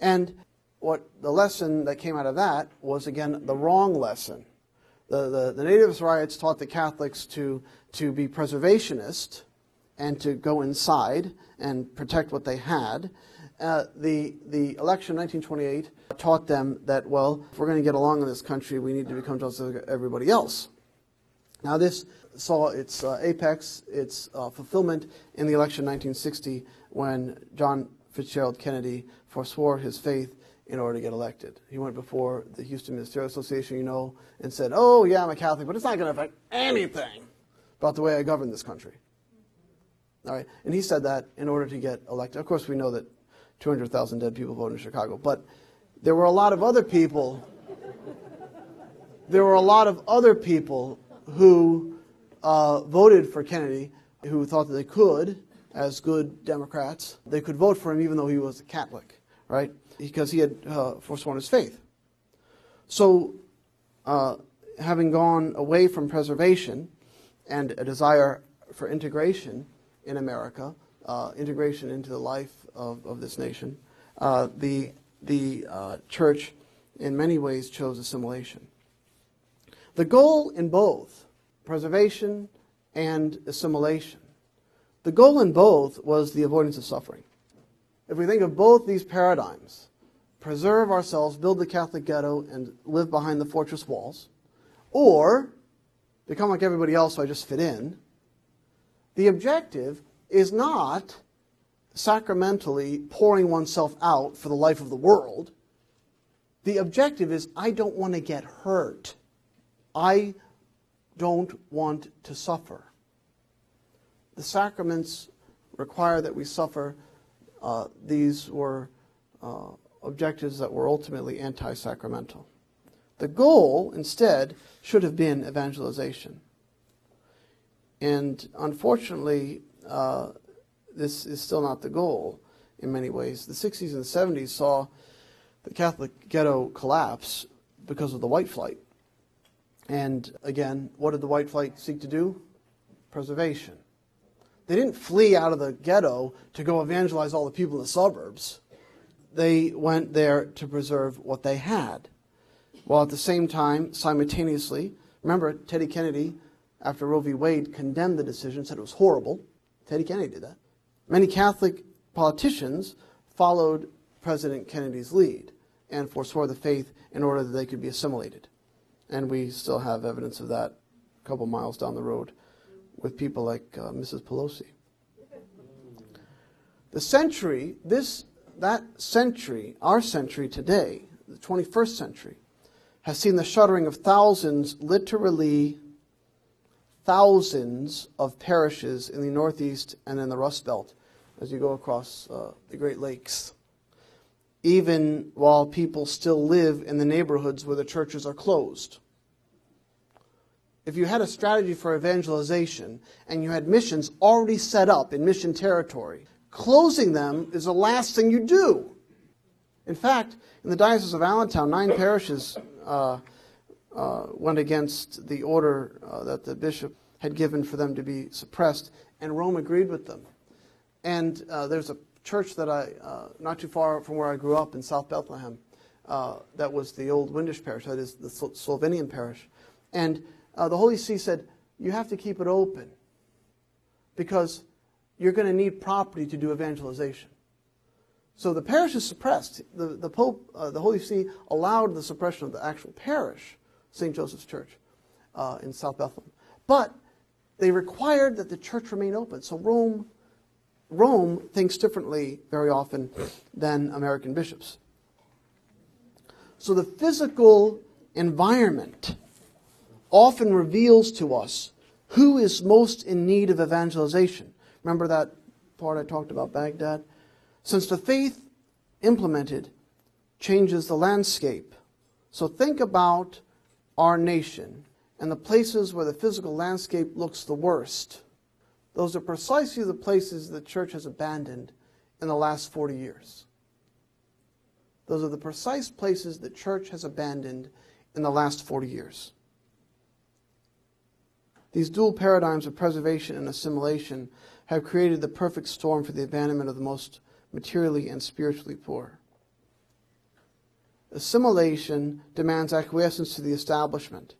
And what the lesson that came out of that was, again, the wrong lesson. The, the, the natives' riots taught the Catholics to, to be preservationist and to go inside and protect what they had uh, the, the election in 1928 taught them that, well, if we're going to get along in this country, we need to become just like everybody else. Now, this saw its uh, apex, its uh, fulfillment in the election 1960 when John Fitzgerald Kennedy forswore his faith in order to get elected. He went before the Houston Ministerial Association, you know, and said, oh, yeah, I'm a Catholic, but it's not going to affect anything about the way I govern this country. All right, and he said that in order to get elected. Of course, we know that 200,000 dead people voted in Chicago. But there were a lot of other people. There were a lot of other people who uh, voted for Kennedy who thought that they could, as good Democrats, they could vote for him even though he was a Catholic, right? Because he had uh, forsworn his faith. So, uh, having gone away from preservation and a desire for integration in America, uh, integration into the life of, of this nation, uh, the, the uh, church in many ways chose assimilation. The goal in both preservation and assimilation, the goal in both was the avoidance of suffering. If we think of both these paradigms, preserve ourselves, build the Catholic ghetto, and live behind the fortress walls, or become like everybody else so I just fit in, the objective is not sacramentally pouring oneself out for the life of the world. The objective is I don't want to get hurt. I don't want to suffer. The sacraments require that we suffer. Uh, these were uh, objectives that were ultimately anti sacramental. The goal, instead, should have been evangelization. And unfortunately, uh, this is still not the goal in many ways. The 60s and 70s saw the Catholic ghetto collapse because of the white flight. And again, what did the white flight seek to do? Preservation. They didn't flee out of the ghetto to go evangelize all the people in the suburbs. They went there to preserve what they had. While at the same time, simultaneously, remember, Teddy Kennedy, after Roe v. Wade, condemned the decision, said it was horrible. Teddy Kennedy did that. Many Catholic politicians followed President Kennedy's lead and forswore the faith in order that they could be assimilated. And we still have evidence of that a couple miles down the road with people like uh, Mrs. Pelosi. The century, this, that century, our century today, the 21st century, has seen the shuttering of thousands, literally thousands of parishes in the Northeast and in the Rust Belt as you go across uh, the Great Lakes, even while people still live in the neighborhoods where the churches are closed. If you had a strategy for evangelization and you had missions already set up in mission territory, closing them is the last thing you do. In fact, in the Diocese of Allentown, nine parishes uh, uh, went against the order uh, that the bishop had given for them to be suppressed, and Rome agreed with them. And uh, there's a church that I, uh, not too far from where I grew up in South Bethlehem, uh, that was the old Windish parish, that is the Slovenian parish. And uh, the Holy See said, you have to keep it open because you're going to need property to do evangelization. So the parish is suppressed. The, the Pope, the Holy See, allowed the suppression of the actual parish, St. Joseph's Church uh, in South Bethlehem. But they required that the church remain open. So Rome, Rome thinks differently very often than American bishops. So the physical environment often reveals to us who is most in need of evangelization. Remember that part I talked about Baghdad? Since the faith implemented changes the landscape. So think about our nation and the places where the physical landscape looks the worst. Those are precisely the places the church has abandoned in the last 40 years. Those are the precise places the church has abandoned in the last 40 years. These dual paradigms of preservation and assimilation have created the perfect storm for the abandonment of the most materially and spiritually poor. Assimilation demands acquiescence to the establishment,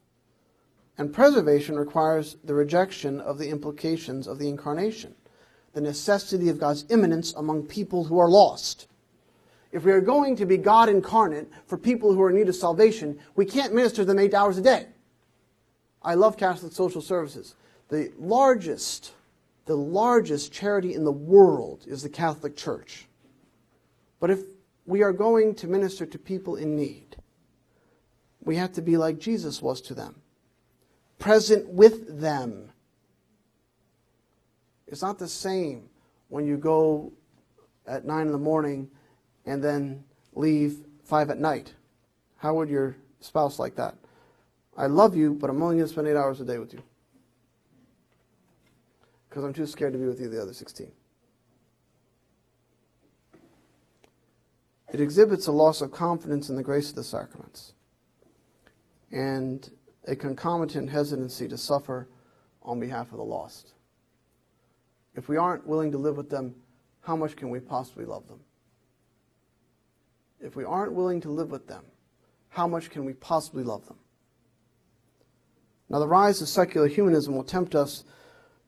and preservation requires the rejection of the implications of the incarnation, the necessity of God's immanence among people who are lost. If we are going to be God incarnate for people who are in need of salvation, we can't minister them eight hours a day. I love Catholic social services. The largest the largest charity in the world is the Catholic Church. But if we are going to minister to people in need, we have to be like Jesus was to them, present with them. It's not the same when you go at 9 in the morning and then leave 5 at night. How would your spouse like that? I love you, but I'm only going to spend 8 hours a day with you because I'm too scared to be with you the other 16. It exhibits a loss of confidence in the grace of the sacraments and a concomitant hesitancy to suffer on behalf of the lost. If we aren't willing to live with them, how much can we possibly love them? If we aren't willing to live with them, how much can we possibly love them? Now, the rise of secular humanism will tempt us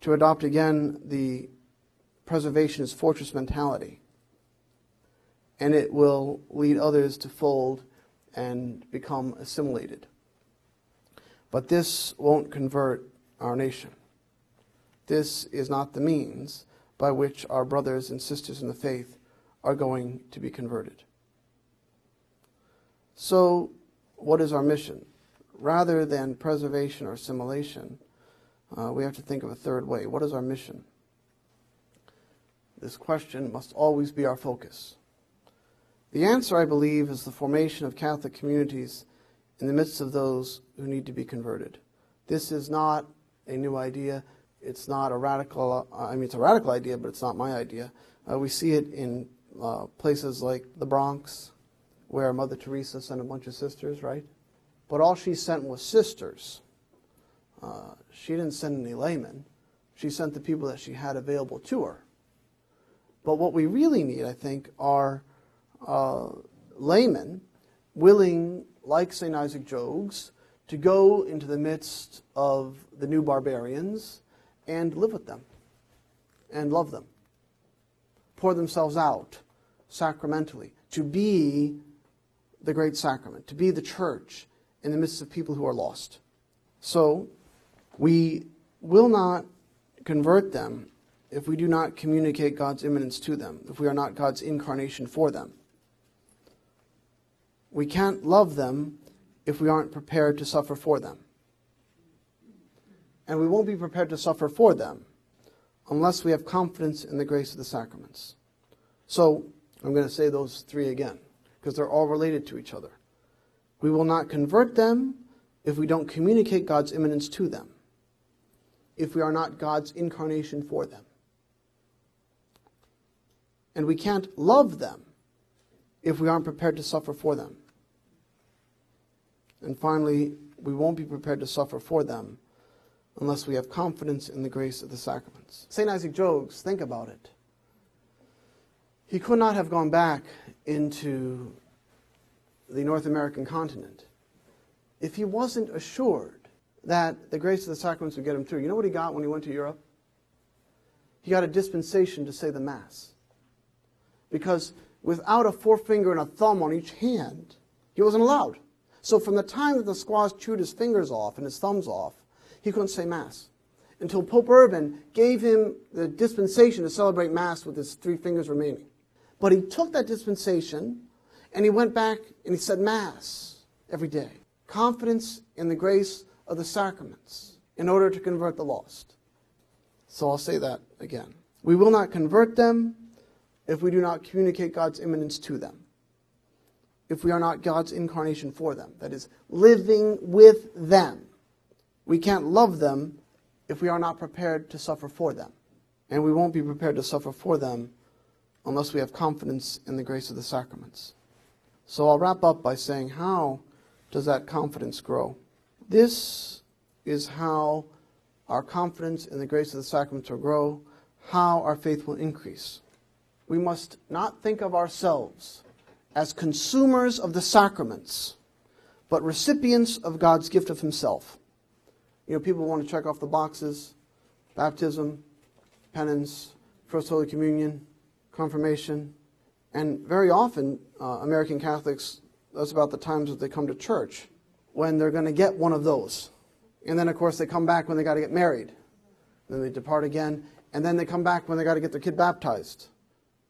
to adopt again the preservationist fortress mentality. And it will lead others to fold and become assimilated. But this won't convert our nation. This is not the means by which our brothers and sisters in the faith are going to be converted. So, what is our mission? Rather than preservation or assimilation, uh, we have to think of a third way. What is our mission? This question must always be our focus. The answer, I believe, is the formation of Catholic communities in the midst of those who need to be converted. This is not a new idea. It's not a radical, I mean, it's a radical idea, but it's not my idea. Uh, we see it in uh, places like the Bronx, where Mother Teresa sent a bunch of sisters, right? But all she sent was sisters. Uh, she didn't send any laymen. She sent the people that she had available to her. But what we really need, I think, are uh, laymen willing, like St. Isaac Jogues, to go into the midst of the new barbarians and live with them and love them. Pour themselves out sacramentally to be the great sacrament, to be the church in the midst of people who are lost. So, we will not convert them if we do not communicate God's immanence to them, if we are not God's incarnation for them. We can't love them if we aren't prepared to suffer for them. And we won't be prepared to suffer for them unless we have confidence in the grace of the sacraments. So, I'm going to say those three again, because they're all related to each other. We will not convert them if we don't communicate God's immanence to them if we are not God's incarnation for them. And we can't love them if we aren't prepared to suffer for them. And finally, we won't be prepared to suffer for them unless we have confidence in the grace of the sacraments. St. Isaac Jogues, think about it. he could not have gone back into the North American continent if he wasn't assured that the grace of the sacraments would get him through. You know what he got when he went to Europe? He got a dispensation to say the Mass. Because without a forefinger and a thumb on each hand, he wasn't allowed. So from the time that the squaws chewed his fingers off and his thumbs off, he couldn't say Mass. Until Pope Urban gave him the dispensation to celebrate Mass with his three fingers remaining. But he took that dispensation and he went back and he said Mass every day. Confidence in the grace of the sacraments in order to convert the lost. So I'll say that again. We will not convert them if we do not communicate God's immanence to them. If we are not God's incarnation for them, that is, living with them. We can't love them if we are not prepared to suffer for them. And we won't be prepared to suffer for them unless we have confidence in the grace of the sacraments. So I'll wrap up by saying, how does that confidence grow? This is how our confidence in the grace of the sacraments will grow, how our faith will increase. We must not think of ourselves as consumers of the sacraments, but recipients of God's gift of Himself. You know, people want to check off the boxes baptism, penance, First Holy Communion, confirmation. And very often, uh, American Catholics, that's about the times that they come to church, when they're going to get one of those. And then, of course, they come back when they got to get married. Then they depart again. And then they come back when they got to get their kid baptized.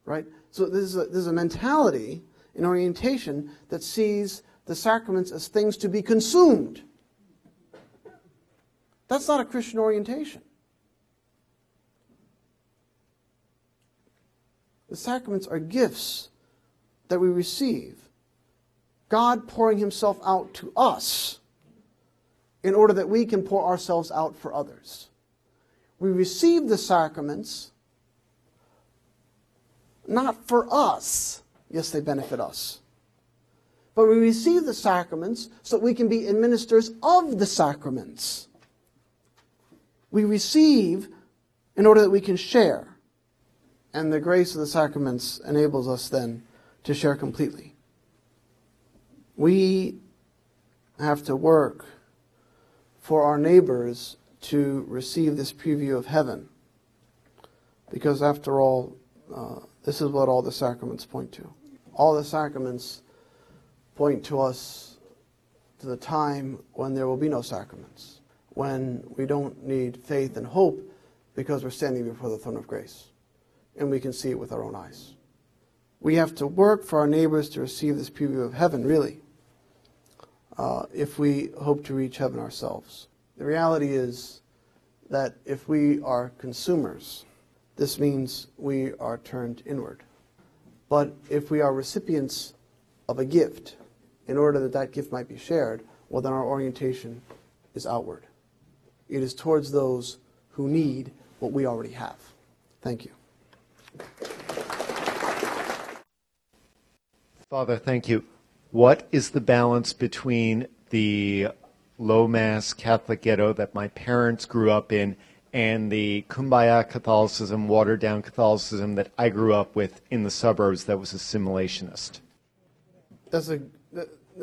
Right? So this is, a, this is a mentality, an orientation that sees the sacraments as things to be consumed. That's not a Christian orientation. The sacraments are gifts that we receive. God pouring himself out to us in order that we can pour ourselves out for others. We receive the sacraments not for us. Yes, they benefit us. But we receive the sacraments so that we can be administrators of the sacraments. We receive in order that we can share. And the grace of the sacraments enables us then to share completely. We have to work for our neighbors to receive this preview of heaven. Because after all, uh, this is what all the sacraments point to. All the sacraments point to us to the time when there will be no sacraments, when we don't need faith and hope because we're standing before the throne of grace and we can see it with our own eyes. We have to work for our neighbors to receive this preview of heaven, really, uh, if we hope to reach heaven ourselves. The reality is that if we are consumers, this means we are turned inward. But if we are recipients of a gift, in order that that gift might be shared, well, then our orientation is outward. It is towards those who need what we already have. Thank you. Father, thank you. What is the balance between the low mass Catholic ghetto that my parents grew up in and the kumbaya Catholicism, watered down Catholicism that I grew up with in the suburbs that was assimilationist? That's a,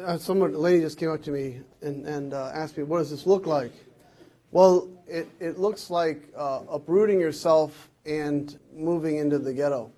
uh, someone, lady just came up to me and, and uh, asked me, what does this look like? Well, it, it looks like uh, uprooting yourself and moving into the ghetto.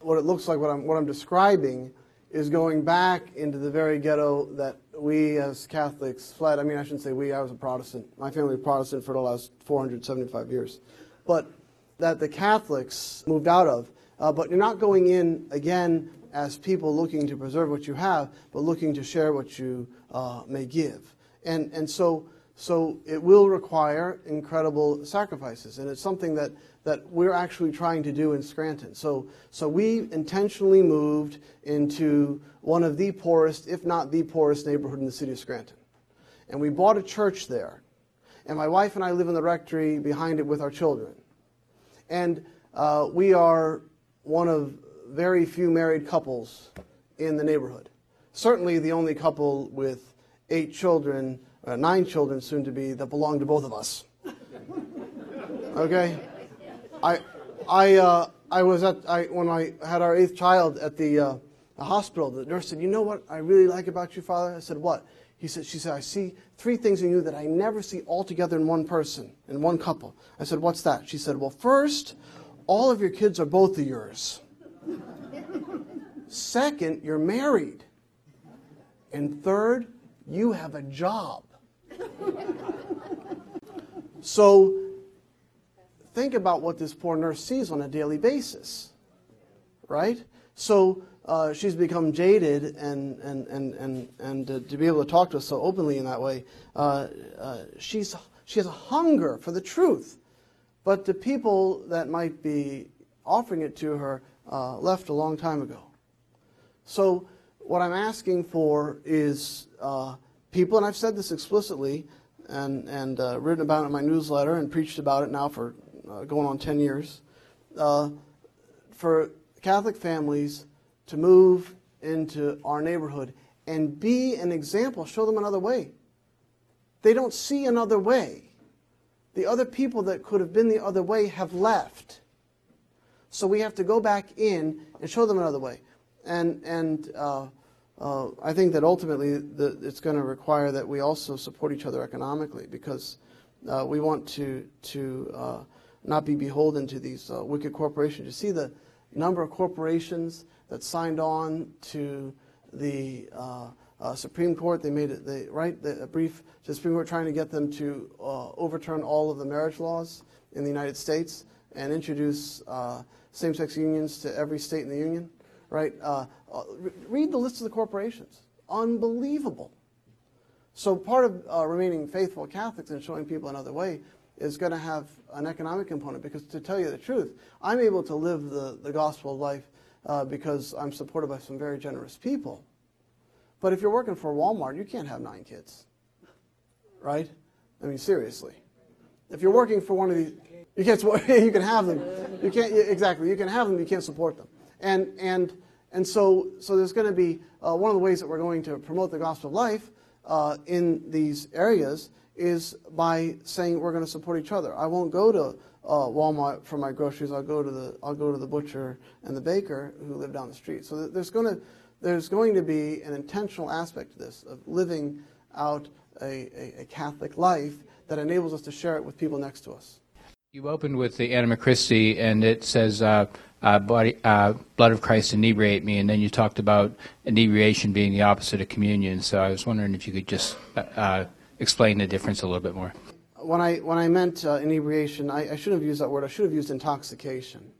What it looks like, what I'm, what I'm describing, is going back into the very ghetto that we as Catholics fled. I mean, I shouldn't say we, I was a Protestant. My family was Protestant for the last 475 years. But that the Catholics moved out of. Uh, but you're not going in again as people looking to preserve what you have, but looking to share what you uh, may give. And, and so, so it will require incredible sacrifices. And it's something that that we're actually trying to do in Scranton. So, so we intentionally moved into one of the poorest, if not the poorest neighborhood in the city of Scranton. And we bought a church there. And my wife and I live in the rectory behind it with our children. And uh, we are one of very few married couples in the neighborhood. Certainly the only couple with eight children, uh, nine children soon to be, that belong to both of us. (laughs) Okay? I, I, uh, I was at I, when I had our eighth child at the, uh, the hospital. The nurse said, "You know what I really like about you, Father?" I said, "What?" He said, "She said I see three things in you that I never see all together in one person, in one couple." I said, "What's that?" She said, "Well, first, all of your kids are both of yours. Second, you're married, and third, you have a job." so think about what this poor nurse sees on a daily basis, right? So uh, she's become jaded, and and and and and to be able to talk to us so openly in that way, uh, uh she's she has a hunger for the truth, but the people that might be offering it to her uh, left a long time ago. So what I'm asking for is uh, people, and I've said this explicitly, and and written about it in my newsletter, and preached about it now for uh, going on 10 years, uh, for Catholic families to move into our neighborhood and be an example, show them another way. They don't see another way. The other people that could have been the other way have left. So we have to go back in and show them another way. And, and uh, uh, I think that ultimately the, it's going to require that we also support each other economically because uh, we want to, to uh, not be beholden to these uh, wicked corporations. You see the number of corporations that signed on to the uh, uh, Supreme Court. They made it, they, right, the, a brief to the Supreme Court trying to get them to uh, overturn all of the marriage laws in the United States and introduce uh, same-sex unions to every state in the union, right? Uh, read the list of the corporations. Unbelievable. So part of remaining faithful Catholics and showing people another way is going to have an economic component because to tell you the truth, I'm able to live the, the gospel of life uh, because I'm supported by some very generous people. But if you're working for Walmart, you can't have nine kids. Right? I mean, seriously. If you're working for one of these, you can't, (laughs) you can have them. You can't, exactly, you can have them, you can't support them. And, and, and so, so there's going to be uh, one of the ways that we're going to promote the gospel of life uh, in these areas is by saying we're going to support each other. I won't go to uh, Walmart for my groceries. I'll go to the I'll go to the butcher and the baker who live down the street. So there's going to there's going to be an intentional aspect to this of living out a, a, a Catholic life that enables us to share it with people next to us. You opened with the Anima Christi, and it says, uh, uh, body, uh, "Blood of Christ inebriate me," and then you talked about inebriation being the opposite of communion. So I was wondering if you could just uh, uh, explain the difference a little bit more. When I, when I meant uh, inebriation, I, I shouldn't have used that word. I should have used intoxication.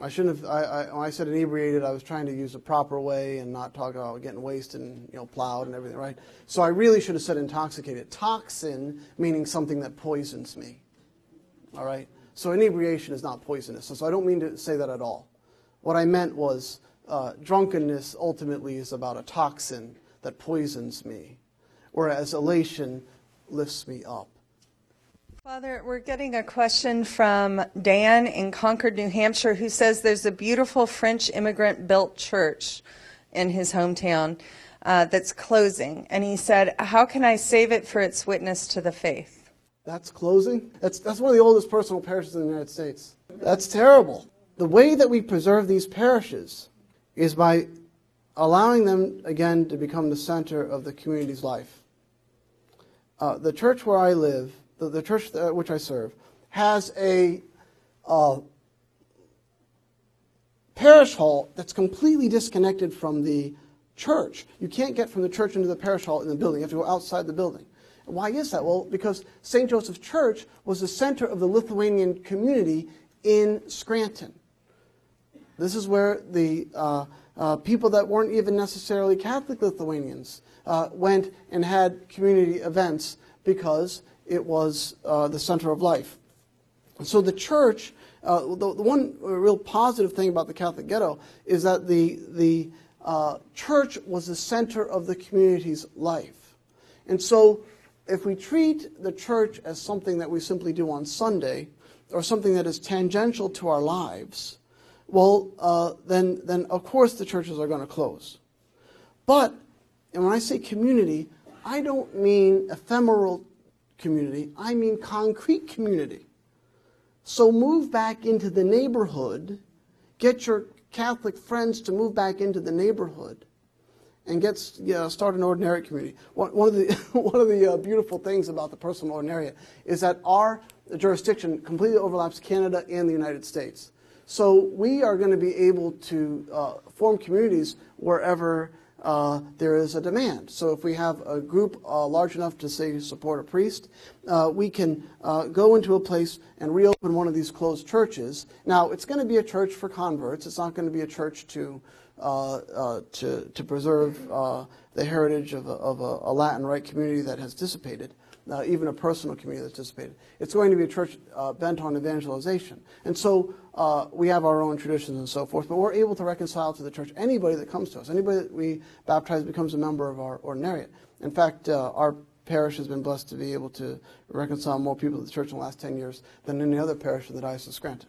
I shouldn't have. I, I, when I said inebriated, I was trying to use a proper way and not talk about getting wasted and you know plowed and everything, right? So I really should have said intoxicated. Toxin meaning something that poisons me. All right. So inebriation is not poisonous. So, so I don't mean to say that at all. What I meant was uh, drunkenness ultimately is about a toxin that poisons me whereas elation lifts me up. Father, we're getting a question from Dan in Concord, New Hampshire, who says there's a beautiful French immigrant built church in his hometown uh, that's closing. And he said, How can I save it for its witness to the faith? That's closing? That's, that's one of the oldest personal parishes in the United States. That's terrible. The way that we preserve these parishes is by allowing them, again, to become the center of the community's life uh, the church where I live, the, the church that, which I serve, has a uh, parish hall that's completely disconnected from the church. You can't get from the church into the parish hall in the building. You have to go outside the building. Why is that? Well, because St. Joseph's Church was the center of the Lithuanian community in Scranton. This is where the uh, uh, people that weren't even necessarily Catholic Lithuanians uh, went and had community events because it was uh, the center of life. So the church, uh, the, the, one real positive thing about the Catholic ghetto is that the, the uh, church was the center of the community's life. And so if we treat the church as something that we simply do on Sunday, or something that is tangential to our lives, well, uh, then, then of course the churches are going to close. But and when I say community, I don't mean ephemeral community, I mean concrete community. So move back into the neighborhood, get your Catholic friends to move back into the neighborhood, and get you know, start an ordinary community. One, of the (laughs) one of the uh, beautiful things about the personal ordinariate is that our jurisdiction completely overlaps Canada and the United States. So we are going to be able to uh, form communities wherever uh, there is a demand. So if we have a group uh, large enough to say support a priest, uh, we can uh, go into a place and reopen one of these closed churches. Now it's going to be a church for converts. It's not going to be a church to uh, uh, to, to preserve the heritage of, a, of a, a, Latin Rite community that has dissipated. Even a personal community that's dissipated. It's going to be a church bent on evangelization. And so uh, we have our own traditions and so forth, but we're able to reconcile to the church anybody that comes to us. Anybody that we baptize becomes a member of our ordinariate. In fact, uh, our parish has been blessed to be able to reconcile more people to the church in the last 10 years than any other parish in the Diocese of Scranton.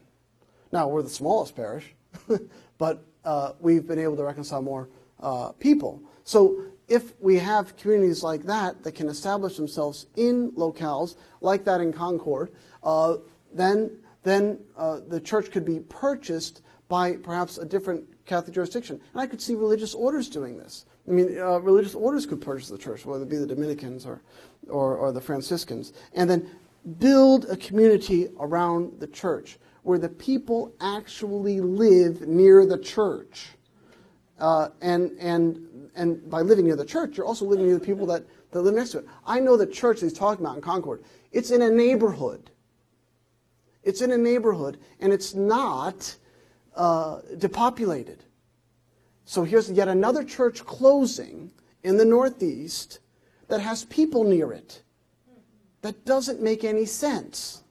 Now, we're the smallest parish, (laughs) but uh, we've been able to reconcile more uh, people. So if we have communities like that that can establish themselves in locales like that in Concord, uh, then then uh, the church could be purchased by perhaps a different Catholic jurisdiction. And I could see religious orders doing this. I mean, uh, religious orders could purchase the church, whether it be the Dominicans or, or, or the Franciscans, and then build a community around the church where the people actually live near the church. Uh, and, and, and by living near the church, you're also living near the people that, that live next to it. I know the church that he's talking about in Concord. It's in a neighborhood. It's in a neighborhood, and it's not uh, depopulated. So here's yet another church closing in the Northeast that has people near it. That doesn't make any sense.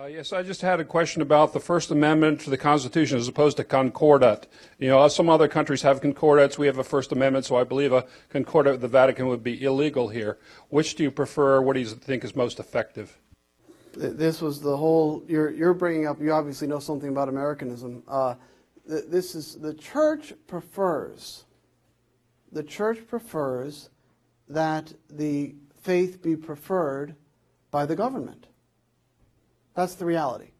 Uh, yes, I just had a question about the First Amendment to the Constitution as opposed to concordat. You know, some other countries have concordats. We have a First Amendment, so I believe a concordat with the Vatican would be illegal here. Which do you prefer? What do you think is most effective? this was the whole you're you're bringing up. You obviously know something about Americanism. Uh, this is the church prefers. The church prefers that the faith be preferred by the government. That's the reality.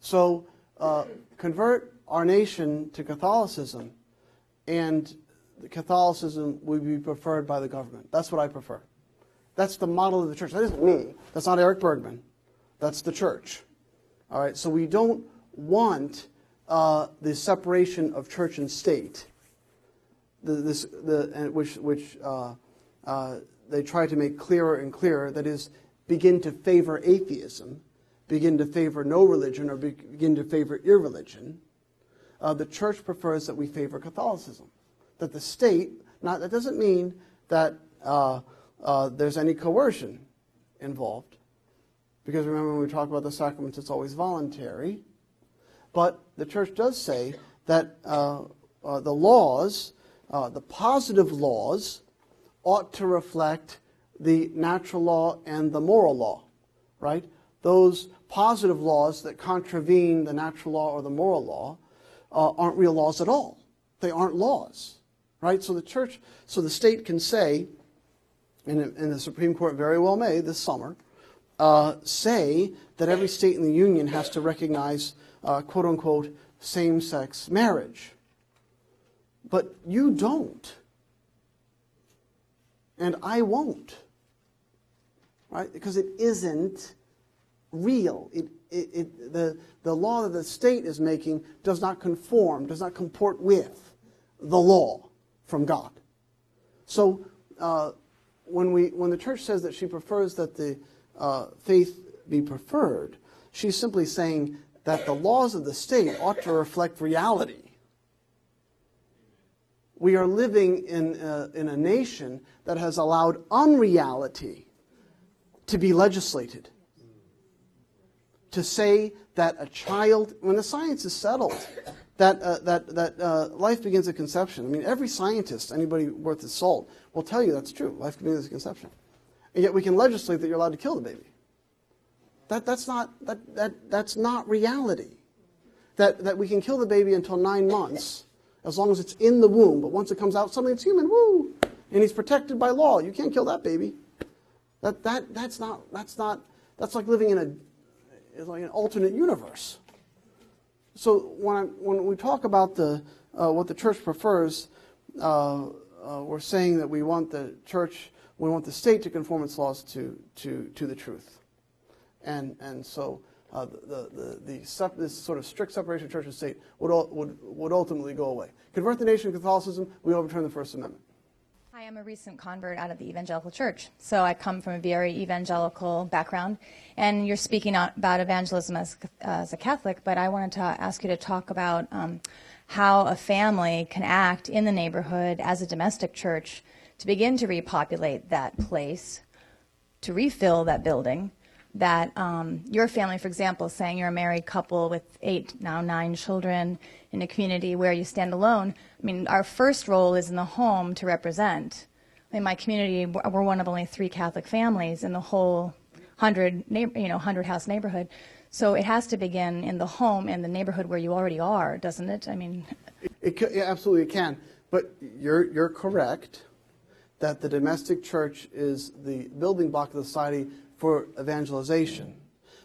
So uh, convert our nation to Catholicism, and Catholicism would be preferred by the government. That's what I prefer. That's the model of the church. That isn't me. That's not Eric Bergman. That's the church. All right, so we don't want uh, the separation of church and state, the, this, the, which, which uh, uh, they try to make clearer and clearer. That is, begin to favor atheism, begin to favor no religion, or begin to favor irreligion. Uh, the church prefers that we favor Catholicism. That the state, not, that doesn't mean that uh, uh, there's any coercion involved. Because remember, when we talk about the sacraments, it's always voluntary. But the church does say that uh, uh, the laws, uh, the positive laws, ought to reflect the natural law and the moral law, right? Those positive laws that contravene the natural law or the moral law uh, aren't real laws at all. They aren't laws, right? So the church, so the state can say, and, and the Supreme Court very well may this summer, uh, say that every state in the Union has to recognize uh, quote unquote same sex marriage. But you don't. And I won't. Right? Because it isn't real. It, it, it, the, the law that the state is making does not conform, does not comport with the law from God. So, uh, when, we, when the church says that she prefers that the uh, faith be preferred, she's simply saying that the laws of the state ought to reflect reality. We are living in a, in a nation that has allowed unreality to be legislated. To say that a child, when the science is settled, that, uh, that, that uh, life begins at conception. I mean, every scientist, anybody worth his salt, will tell you that's true. Life begins at conception. And yet we can legislate that you're allowed to kill the baby. That, that's, not, that, that, that's not reality. That, that we can kill the baby until nine months, as long as it's in the womb. But once it comes out, suddenly it's human, woo! And he's protected by law. You can't kill that baby. That, that, that's, not, that's, not, that's like living in a, is like an alternate universe. So when, I, when we talk about the, uh, what the church prefers, uh, uh, we're saying that we want the church, we want the state to conform its laws to, to, to the truth. And, and so uh, the, the, the, the this sort of strict separation of church and state would, would, would ultimately go away. Convert the nation to Catholicism, we overturn the First Amendment. I am a recent convert out of the evangelical church. So I come from a very evangelical background. And you're speaking about evangelism as, as a Catholic, but I wanted to ask you to talk about um, how a family can act in the neighborhood as a domestic church to begin to repopulate that place, to refill that building. That um, your family, for example, saying you're a married couple with eight, now nine children in a community where you stand alone, I mean, our first role is in the home to represent. In my community, we're one of only three Catholic families in the whole hundred, you know, hundred house neighborhood. So it has to begin in the home and the neighborhood where you already are, doesn't it? I mean, it, it, absolutely it can. But you're you're correct that the domestic church is the building block of the society for evangelization.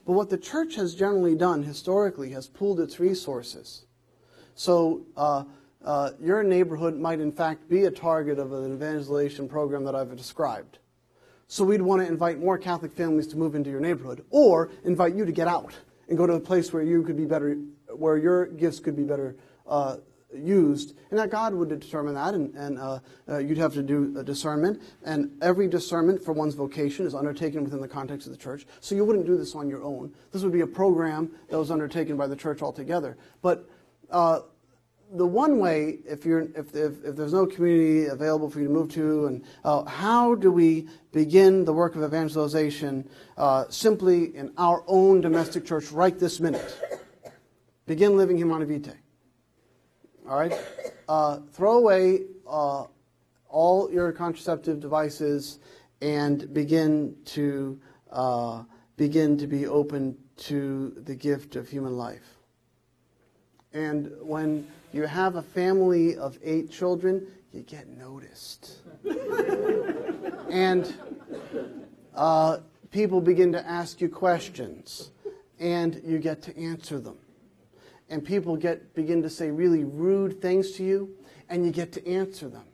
But what the church has generally done historically has pooled its resources. So. Uh, uh, your neighborhood might in fact be a target of an evangelization program that I've described. So we'd want to invite more Catholic families to move into your neighborhood, or invite you to get out and go to a place where you could be better, where your gifts could be better uh, used, and that God would determine that, and, and uh, uh, you'd have to do a discernment. And every discernment for one's vocation is undertaken within the context of the church. So you wouldn't do this on your own. This would be a program that was undertaken by the church altogether. But uh, the one way, if, you're, if, if, if, there's no community available for you to move to, and uh, how do we begin the work of evangelization uh, simply in our own domestic church right this minute? Begin living Humanae Vitae. All right? Uh, throw away uh, all your contraceptive devices and begin to, uh, begin to be open to the gift of human life. And when you have a family of eight children, you get noticed. and uh, people begin to ask you questions, and you get to answer them. And people get, begin to say really rude things to you, and you get to answer them.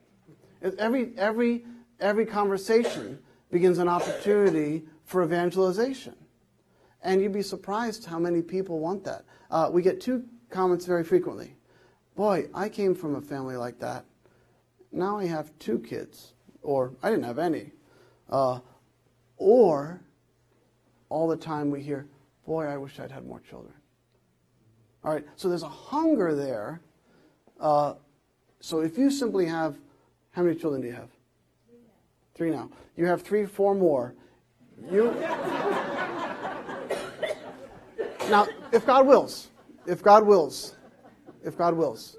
Every, every, every conversation begins an opportunity for evangelization. And you'd be surprised how many people want that. Uh, we get two comments very frequently. Boy, I came from a family like that. Now I have two kids, or I didn't have any. Uh, or all the time we hear, Boy, I wish I'd had more children. All right, so there's a hunger there. Uh, so if you simply have, how many children do you have? Three now. You have three, four more. You. (laughs) now, if God wills, if God wills, if God wills.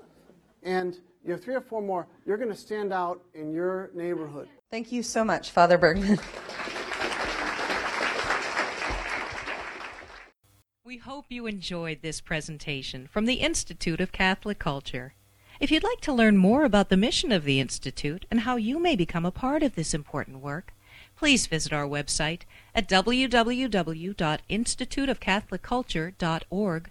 And you have three or four more, you're going to stand out in your neighborhood. Thank you so much, Father Bergman. We hope you enjoyed this presentation from the Institute of Catholic Culture. If you'd like to learn more about the mission of the Institute and how you may become a part of this important work, please visit our website at www.instituteofcatholicculture.org